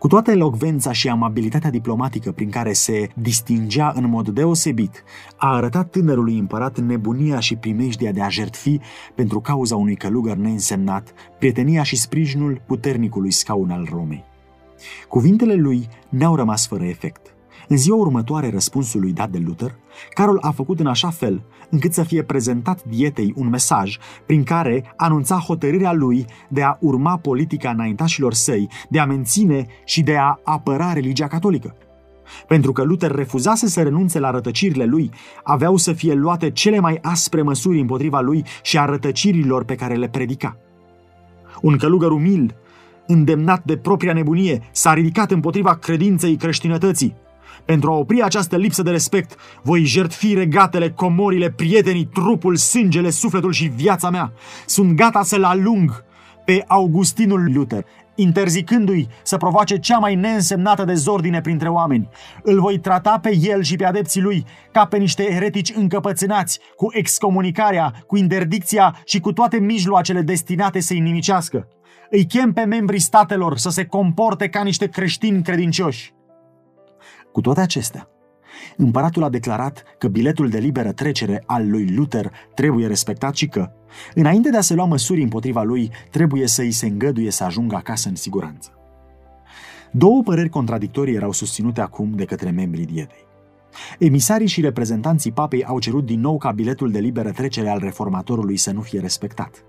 A: Cu toată elocvența și amabilitatea diplomatică prin care se distingea în mod deosebit, a arătat tânărului împărat nebunia și primejdia de a jertfi pentru cauza unui călugăr neînsemnat, prietenia și sprijinul puternicului scaun al Romei. Cuvintele lui n-au rămas fără efect. În ziua următoare răspunsului dat de Luther, Carol a făcut în așa fel încât să fie prezentat dietei un mesaj prin care anunța hotărârea lui de a urma politica înaintașilor săi, de a menține și de a apăra religia catolică. Pentru că Luther refuzase să renunțe la rătăcirile lui, aveau să fie luate cele mai aspre măsuri împotriva lui și a rătăcirilor pe care le predica. Un călugăr umil, îndemnat de propria nebunie, s-a ridicat împotriva credinței creștinătății. Pentru a opri această lipsă de respect, voi jertfi regatele, comorile, prietenii, trupul, sângele, sufletul și viața mea. Sunt gata să-l alung pe Augustinul Luther, interzicându-i să provoace cea mai neînsemnată dezordine printre oameni. Îl voi trata pe el și pe adepții lui ca pe niște eretici încăpățânați, cu excomunicarea, cu interdicția și cu toate mijloacele destinate să-i nimicească. Îi chem pe membrii statelor să se comporte ca niște creștini credincioși. Cu toate acestea, împăratul a declarat că biletul de liberă trecere al lui Luther trebuie respectat și că, înainte de a se lua măsuri împotriva lui, trebuie să îi se îngăduie să ajungă acasă în siguranță. Două păreri contradictorii erau susținute acum de către membrii dietei. Emisarii și reprezentanții papei au cerut din nou ca biletul de liberă trecere al reformatorului să nu fie respectat.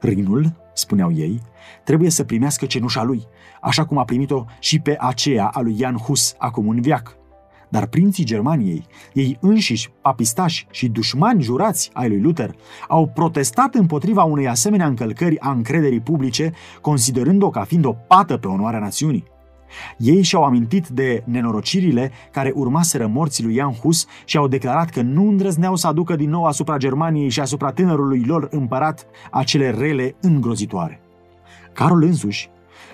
A: Rinul, spuneau ei, trebuie să primească cenușa lui, așa cum a primit-o și pe aceea a lui Jan Hus acum un viac. Dar prinții Germaniei, ei înșiși, papistași și dușmani jurați ai lui Luther, au protestat împotriva unei asemenea încălcări a încrederii publice, considerând-o ca fiind o pată pe onoarea națiunii. Ei și-au amintit de nenorocirile care urmaseră morții lui Jan Hus și au declarat că nu îndrăzneau să aducă din nou asupra Germaniei și asupra tânărului lor împărat acele rele îngrozitoare. Carol însuși,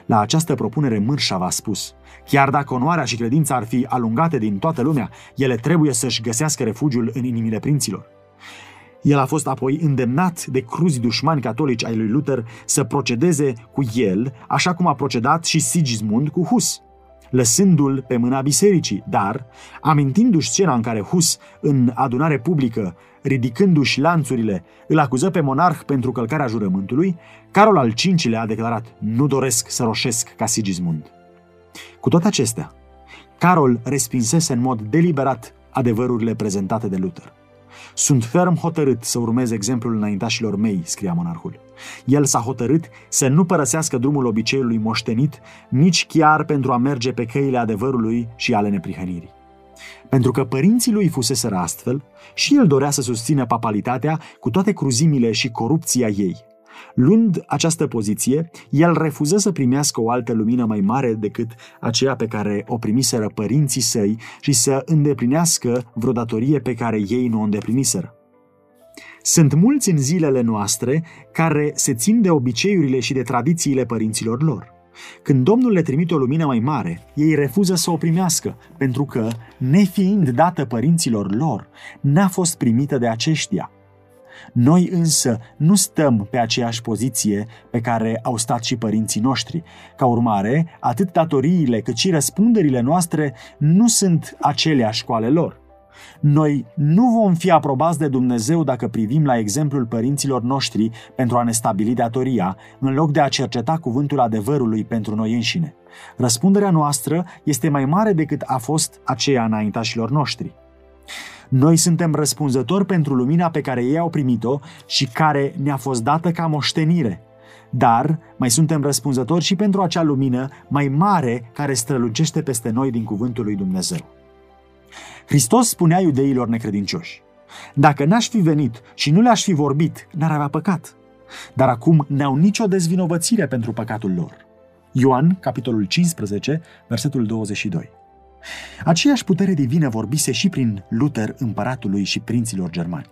A: la această propunere mârșav a spus, chiar dacă onoarea și credința ar fi alungate din toată lumea, ele trebuie să-și găsească refugiul în inimile prinților. El a fost apoi îndemnat de cruzi dușmani catolici ai lui Luther să procedeze cu el, așa cum a procedat și Sigismund cu Hus, lăsându-l pe mâna bisericii, dar, amintindu-și scena în care Hus, în adunare publică, ridicându-și lanțurile, îl acuză pe monarh pentru călcarea jurământului, Carol al V-lea a declarat, nu doresc să roșesc ca Sigismund. Cu toate acestea, Carol respinsese în mod deliberat adevărurile prezentate de Luther. Sunt ferm hotărât să urmez exemplul înaintașilor mei, scria monarhul. El s-a hotărât să nu părăsească drumul obiceiului moștenit, nici chiar pentru a merge pe căile adevărului și ale neprihănirii. Pentru că părinții lui fuseseră astfel, și el dorea să susțină papalitatea cu toate cruzimile și corupția ei – Luând această poziție, el refuză să primească o altă lumină mai mare decât aceea pe care o primiseră părinții săi și să îndeplinească vreo datorie pe care ei nu o îndepliniseră. Sunt mulți în zilele noastre care se țin de obiceiurile și de tradițiile părinților lor. Când Domnul le trimite o lumină mai mare, ei refuză să o primească, pentru că, nefiind dată părinților lor, n-a fost primită de aceștia – noi însă nu stăm pe aceeași poziție pe care au stat și părinții noștri. Ca urmare, atât datoriile cât și răspunderile noastre nu sunt aceleași cu ale lor. Noi nu vom fi aprobați de Dumnezeu dacă privim la exemplul părinților noștri pentru a ne stabili datoria, în loc de a cerceta cuvântul adevărului pentru noi înșine. Răspunderea noastră este mai mare decât a fost aceea înaintașilor noștri. Noi suntem răspunzători pentru lumina pe care ei au primit-o și care ne-a fost dată ca moștenire. Dar mai suntem răspunzători și pentru acea lumină mai mare care strălucește peste noi din cuvântul lui Dumnezeu. Hristos spunea iudeilor necredincioși, dacă n-aș fi venit și nu le-aș fi vorbit, n-ar avea păcat. Dar acum n-au nicio dezvinovățire pentru păcatul lor. Ioan, capitolul 15, versetul 22. Aceeași putere divină vorbise și prin Luther, împăratului și prinților germani.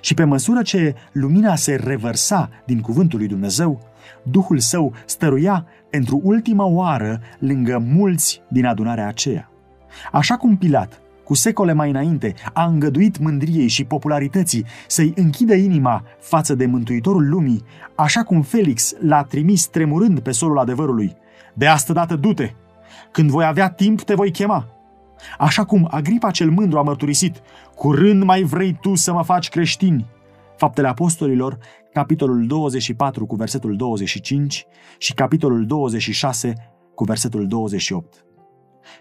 A: Și pe măsură ce lumina se revărsa din cuvântul lui Dumnezeu, Duhul său stăruia pentru ultima oară lângă mulți din adunarea aceea. Așa cum Pilat, cu secole mai înainte, a îngăduit mândriei și popularității să-i închidă inima față de Mântuitorul lumii, așa cum Felix l-a trimis tremurând pe solul adevărului. De asta dată du-te, când voi avea timp, te voi chema. Așa cum Agripa cel mândru a mărturisit, curând mai vrei tu să mă faci creștini. Faptele Apostolilor, capitolul 24 cu versetul 25 și capitolul 26 cu versetul 28.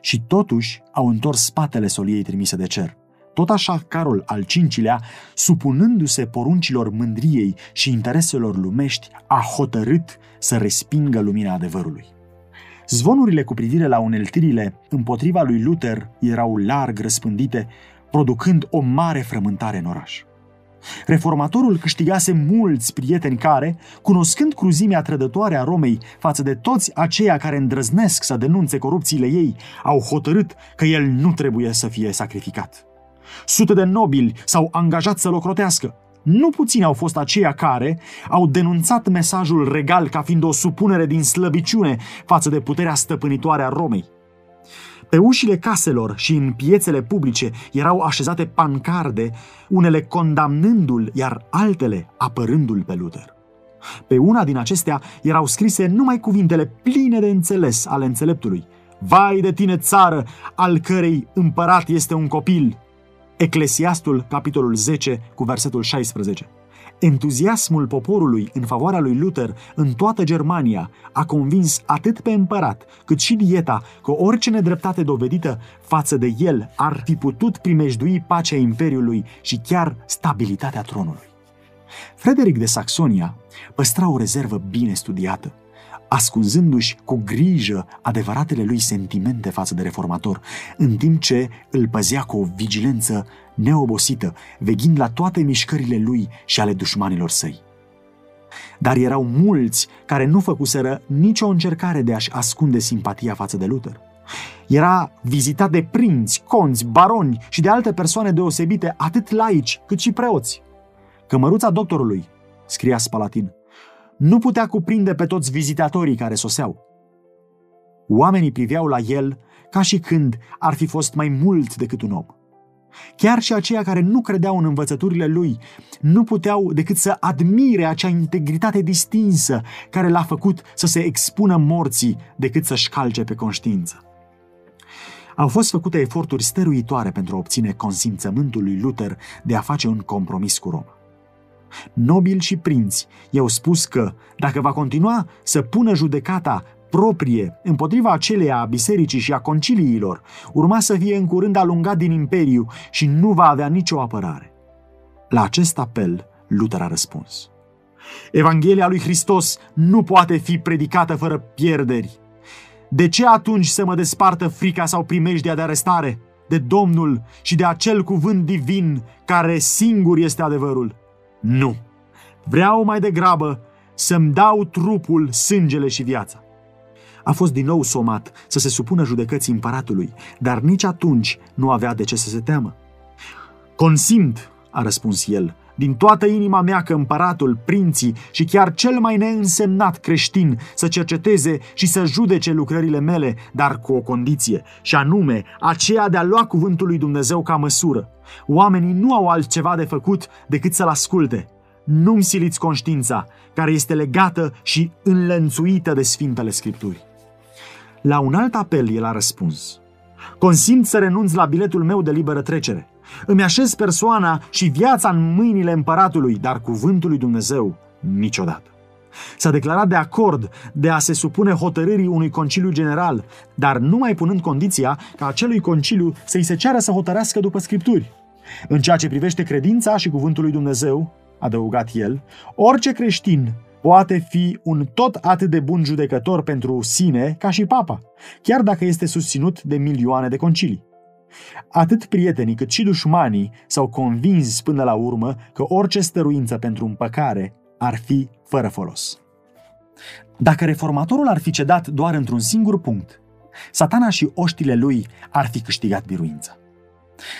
A: Și totuși au întors spatele soliei trimise de cer. Tot așa, Carol al cincilea, supunându-se poruncilor mândriei și intereselor lumești, a hotărât să respingă lumina adevărului. Zvonurile cu privire la uneltirile împotriva lui Luther erau larg răspândite, producând o mare frământare în oraș. Reformatorul câștigase mulți prieteni care, cunoscând cruzimea trădătoare a Romei față de toți aceia care îndrăznesc să denunțe corupțiile ei, au hotărât că el nu trebuie să fie sacrificat. Sute de nobili s-au angajat să-l ocrotească. Nu puțini au fost aceia care au denunțat mesajul regal ca fiind o supunere din slăbiciune față de puterea stăpânitoare a Romei. Pe ușile caselor și în piețele publice erau așezate pancarde, unele condamnându-l, iar altele apărându-l pe Luther. Pe una din acestea erau scrise numai cuvintele pline de înțeles ale înțeleptului. Vai de tine, țară, al cărei împărat este un copil! Eclesiastul, capitolul 10, cu versetul 16. Entuziasmul poporului în favoarea lui Luther în toată Germania a convins atât pe împărat cât și dieta că orice nedreptate dovedită față de el ar fi putut primejdui pacea Imperiului și chiar stabilitatea tronului. Frederic de Saxonia păstra o rezervă bine studiată, ascunzându-și cu grijă adevăratele lui sentimente față de reformator, în timp ce îl păzea cu o vigilență neobosită, veghind la toate mișcările lui și ale dușmanilor săi. Dar erau mulți care nu făcuseră nicio încercare de a-și ascunde simpatia față de Luther. Era vizitat de prinți, conți, baroni și de alte persoane deosebite, atât laici cât și preoți. Cămăruța doctorului, scria Spalatin, nu putea cuprinde pe toți vizitatorii care soseau. Oamenii priveau la el ca și când ar fi fost mai mult decât un om. Chiar și aceia care nu credeau în învățăturile lui nu puteau decât să admire acea integritate distinsă care l-a făcut să se expună morții decât să-și calce pe conștiință. Au fost făcute eforturi stăruitoare pentru a obține consimțământul lui Luther de a face un compromis cu Roma. Nobili și prinți i-au spus că, dacă va continua să pună judecata proprie împotriva aceleia a bisericii și a conciliilor, urma să fie în curând alungat din imperiu și nu va avea nicio apărare. La acest apel, Luther a răspuns. Evanghelia lui Hristos nu poate fi predicată fără pierderi. De ce atunci să mă despartă frica sau primejdia de arestare? De Domnul și de acel cuvânt divin care singur este adevărul? Nu. Vreau mai degrabă să-mi dau trupul, sângele și viața. A fost din nou somat să se supună judecății împăratului, dar nici atunci nu avea de ce să se teamă. Consimt, a răspuns el, din toată inima mea că împăratul, prinții și chiar cel mai neînsemnat creștin să cerceteze și să judece lucrările mele, dar cu o condiție, și anume aceea de a lua cuvântul lui Dumnezeu ca măsură. Oamenii nu au altceva de făcut decât să-l asculte. Nu-mi siliți conștiința, care este legată și înlănțuită de Sfintele Scripturi. La un alt apel el a răspuns. Consimt să renunț la biletul meu de liberă trecere. Îmi așez persoana și viața în mâinile împăratului, dar cuvântul lui Dumnezeu niciodată. S-a declarat de acord de a se supune hotărârii unui conciliu general, dar nu mai punând condiția ca acelui conciliu să-i se ceară să hotărească după scripturi. În ceea ce privește credința și cuvântul lui Dumnezeu, adăugat el, orice creștin poate fi un tot atât de bun judecător pentru sine ca și papa, chiar dacă este susținut de milioane de concilii. Atât prietenii cât și dușmanii s-au convins până la urmă că orice stăruință pentru împăcare ar fi fără folos. Dacă reformatorul ar fi cedat doar într-un singur punct, satana și oștile lui ar fi câștigat biruința.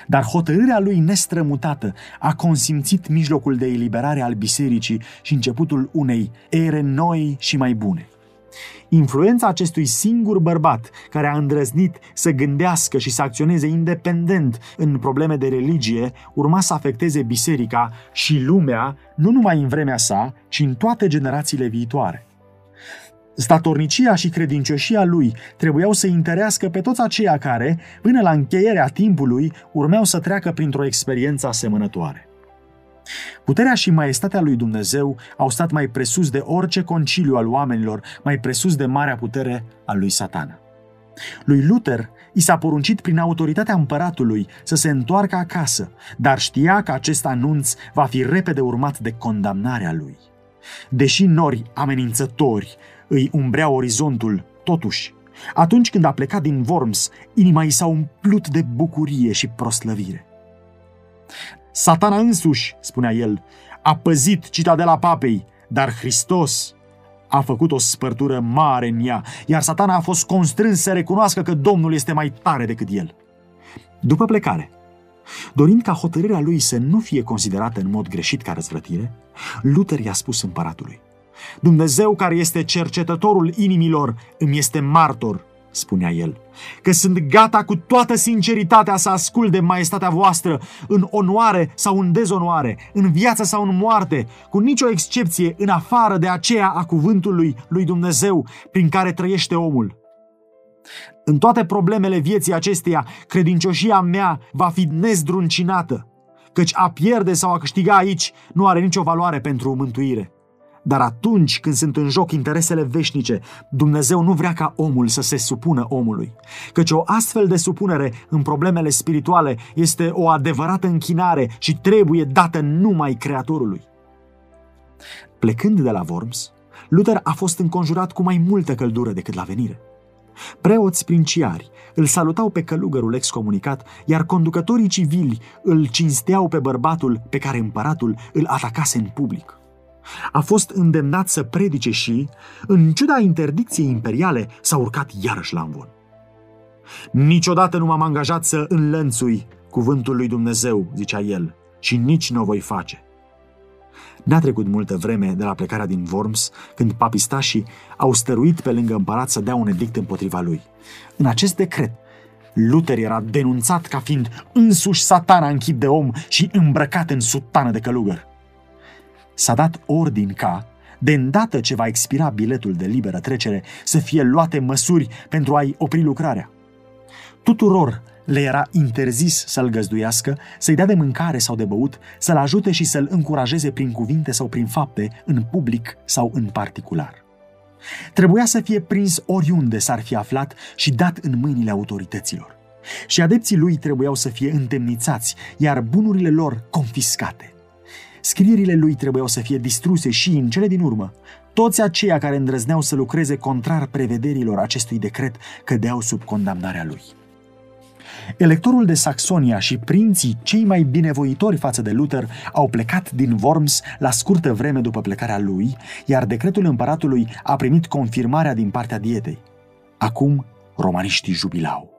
A: Dar hotărârea lui nestrămutată a consimțit mijlocul de eliberare al bisericii și începutul unei ere noi și mai bune. Influența acestui singur bărbat care a îndrăznit să gândească și să acționeze independent în probleme de religie urma să afecteze biserica și lumea nu numai în vremea sa, ci în toate generațiile viitoare. Statornicia și credincioșia lui trebuiau să întărească pe toți aceia care, până la încheierea timpului, urmeau să treacă printr-o experiență asemănătoare. Puterea și maestatea lui Dumnezeu au stat mai presus de orice conciliu al oamenilor, mai presus de marea putere a lui Satana. Lui Luther i s-a poruncit prin autoritatea împăratului să se întoarcă acasă, dar știa că acest anunț va fi repede urmat de condamnarea lui. Deși nori amenințători îi umbrea orizontul, totuși, atunci când a plecat din Worms, inima i s-a umplut de bucurie și proslăvire. Satana însuși, spunea el, a păzit citadela papei, dar Hristos a făcut o spărtură mare în ea, iar satana a fost constrâns să recunoască că Domnul este mai tare decât el. După plecare, dorind ca hotărârea lui să nu fie considerată în mod greșit ca răzvrătire, Luther i-a spus împăratului, Dumnezeu care este cercetătorul inimilor îmi este martor spunea el, că sunt gata cu toată sinceritatea să ascult de maestatea voastră în onoare sau în dezonoare, în viață sau în moarte, cu nicio excepție în afară de aceea a cuvântului lui Dumnezeu prin care trăiește omul. În toate problemele vieții acesteia, credincioșia mea va fi nezdruncinată. căci a pierde sau a câștiga aici nu are nicio valoare pentru mântuire. Dar atunci când sunt în joc interesele veșnice, Dumnezeu nu vrea ca omul să se supună omului. Căci o astfel de supunere în problemele spirituale este o adevărată închinare și trebuie dată numai Creatorului. Plecând de la Worms, Luther a fost înconjurat cu mai multă căldură decât la venire. Preoți princiari îl salutau pe călugărul excomunicat, iar conducătorii civili îl cinsteau pe bărbatul pe care împăratul îl atacase în public. A fost îndemnat să predice și, în ciuda interdicției imperiale, s-a urcat iarăși la învon. Niciodată nu m-am angajat să înlănțui cuvântul lui Dumnezeu, zicea el, și nici nu o voi face. N-a trecut multă vreme de la plecarea din Worms, când papistașii au stăruit pe lângă împărat să dea un edict împotriva lui. În acest decret, Luther era denunțat ca fiind însuși satana în chip de om și îmbrăcat în sutană de călugăr. S-a dat ordin ca, de îndată ce va expira biletul de liberă trecere, să fie luate măsuri pentru a-i opri lucrarea. Tuturor le era interzis să-l găzduiască, să-i dea de mâncare sau de băut, să-l ajute și să-l încurajeze prin cuvinte sau prin fapte, în public sau în particular. Trebuia să fie prins oriunde s-ar fi aflat și dat în mâinile autorităților. Și adepții lui trebuiau să fie întemnițați, iar bunurile lor confiscate. Scrierile lui trebuiau să fie distruse și, în cele din urmă, toți aceia care îndrăzneau să lucreze contrar prevederilor acestui decret cădeau sub condamnarea lui. Electorul de Saxonia și prinții cei mai binevoitori față de Luther au plecat din Worms la scurtă vreme după plecarea lui, iar decretul împăratului a primit confirmarea din partea dietei. Acum, romaniștii jubilau.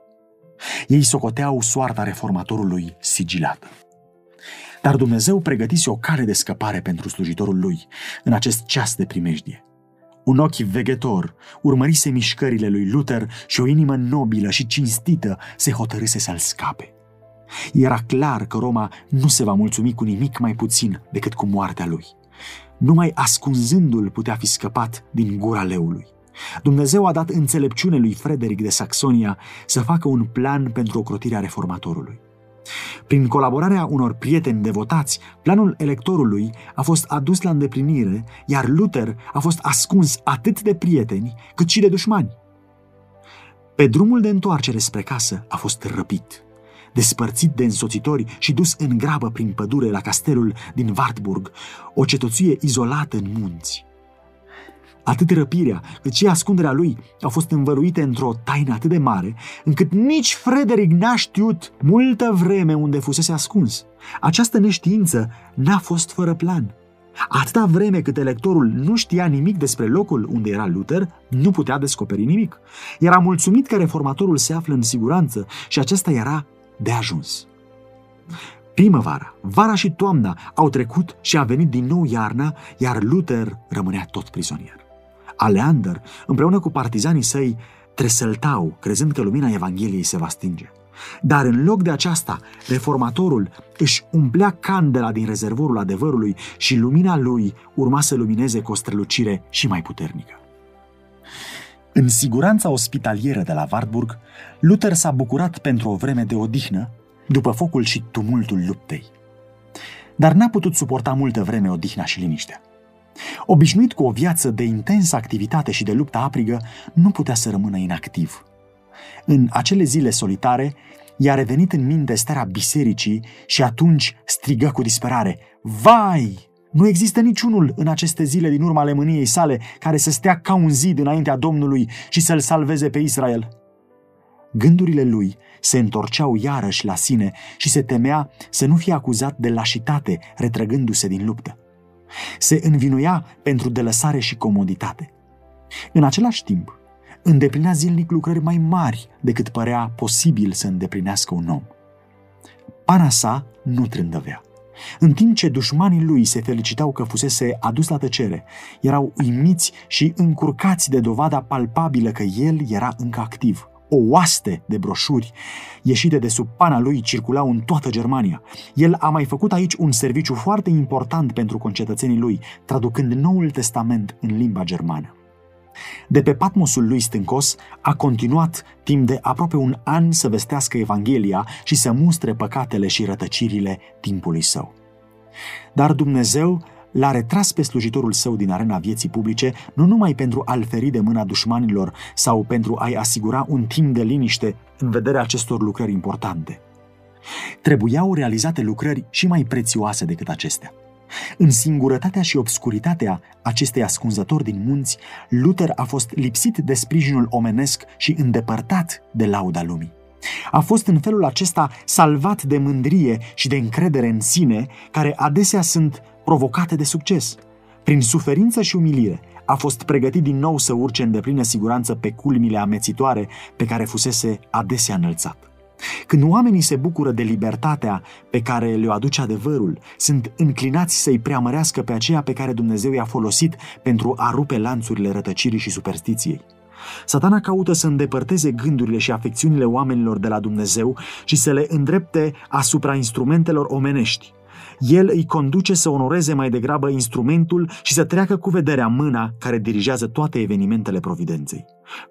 A: Ei socoteau soarta reformatorului sigilată. Dar Dumnezeu pregătise o cale de scăpare pentru slujitorul lui în acest ceas de primejdie. Un ochi veghetor urmărise mișcările lui Luther și o inimă nobilă și cinstită se hotărâse să-l scape. Era clar că Roma nu se va mulțumi cu nimic mai puțin decât cu moartea lui. Numai ascunzându-l putea fi scăpat din gura leului. Dumnezeu a dat înțelepciune lui Frederic de Saxonia să facă un plan pentru ocrotirea reformatorului. Prin colaborarea unor prieteni devotați, planul electorului a fost adus la îndeplinire, iar Luther a fost ascuns atât de prieteni cât și de dușmani. Pe drumul de întoarcere spre casă a fost răpit, despărțit de însoțitori și dus în grabă prin pădure la castelul din Wartburg, o cetățuie izolată în munți. Atât răpirea cât și ascunderea lui au fost învăluite într-o taină atât de mare, încât nici Frederic n-a știut multă vreme unde fusese ascuns. Această neștiință n-a fost fără plan. Atâta vreme cât electorul nu știa nimic despre locul unde era Luther, nu putea descoperi nimic. Era mulțumit că reformatorul se află în siguranță și acesta era de ajuns. Primăvara, vara și toamna au trecut și a venit din nou iarna, iar Luther rămânea tot prizonier. Aleander, împreună cu partizanii săi, tresăltau, crezând că lumina Evangheliei se va stinge. Dar în loc de aceasta, reformatorul își umplea candela din rezervorul adevărului și lumina lui urma să lumineze cu o strălucire și mai puternică. În siguranța ospitalieră de la Wartburg, Luther s-a bucurat pentru o vreme de odihnă, după focul și tumultul luptei. Dar n-a putut suporta multă vreme odihna și liniștea. Obișnuit cu o viață de intensă activitate și de luptă aprigă, nu putea să rămână inactiv. În acele zile solitare, i-a revenit în minte starea bisericii și atunci strigă cu disperare, Vai! Nu există niciunul în aceste zile din urma lemâniei sale care să stea ca un zid înaintea Domnului și să-l salveze pe Israel. Gândurile lui se întorceau iarăși la sine și se temea să nu fie acuzat de lașitate retrăgându-se din luptă se învinuia pentru delăsare și comoditate. În același timp, îndeplinea zilnic lucrări mai mari decât părea posibil să îndeplinească un om. Pana sa nu trândăvea. În timp ce dușmanii lui se felicitau că fusese adus la tăcere, erau uimiți și încurcați de dovada palpabilă că el era încă activ – o oaste de broșuri ieșite de sub pana lui circulau în toată Germania. El a mai făcut aici un serviciu foarte important pentru concetățenii lui, traducând Noul Testament în limba germană. De pe patmosul lui stâncos a continuat timp de aproape un an să vestească Evanghelia și să mustre păcatele și rătăcirile timpului său. Dar Dumnezeu l-a retras pe slujitorul său din arena vieții publice nu numai pentru a-l feri de mâna dușmanilor sau pentru a-i asigura un timp de liniște în vederea acestor lucrări importante. Trebuiau realizate lucrări și mai prețioase decât acestea. În singurătatea și obscuritatea acestei ascunzători din munți, Luther a fost lipsit de sprijinul omenesc și îndepărtat de lauda lumii. A fost în felul acesta salvat de mândrie și de încredere în sine, care adesea sunt provocate de succes. Prin suferință și umilire, a fost pregătit din nou să urce în deplină siguranță pe culmile amețitoare pe care fusese adesea înălțat. Când oamenii se bucură de libertatea pe care le-o aduce adevărul, sunt înclinați să-i preamărească pe aceea pe care Dumnezeu i-a folosit pentru a rupe lanțurile rătăcirii și superstiției. Satana caută să îndepărteze gândurile și afecțiunile oamenilor de la Dumnezeu și să le îndrepte asupra instrumentelor omenești. El îi conduce să onoreze mai degrabă instrumentul și să treacă cu vederea mâna care dirigează toate evenimentele providenței.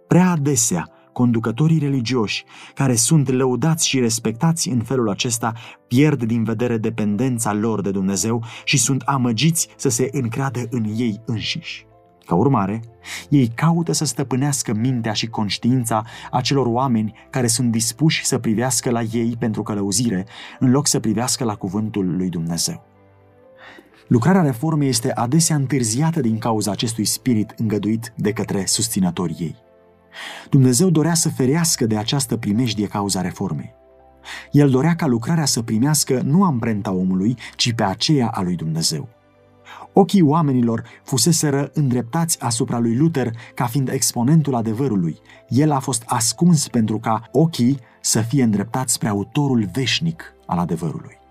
A: Prea adesea, conducătorii religioși, care sunt lăudați și respectați în felul acesta, pierd din vedere dependența lor de Dumnezeu și sunt amăgiți să se încreadă în ei înșiși. Ca urmare, ei caută să stăpânească mintea și conștiința acelor oameni care sunt dispuși să privească la ei pentru călăuzire, în loc să privească la cuvântul lui Dumnezeu. Lucrarea reformei este adesea întârziată din cauza acestui spirit îngăduit de către susținătorii ei. Dumnezeu dorea să ferească de această primejdie cauza reformei. El dorea ca lucrarea să primească nu amprenta omului, ci pe aceea a lui Dumnezeu. Ochii oamenilor fuseseră îndreptați asupra lui Luther ca fiind exponentul adevărului. El a fost ascuns pentru ca ochii să fie îndreptați spre autorul veșnic al adevărului.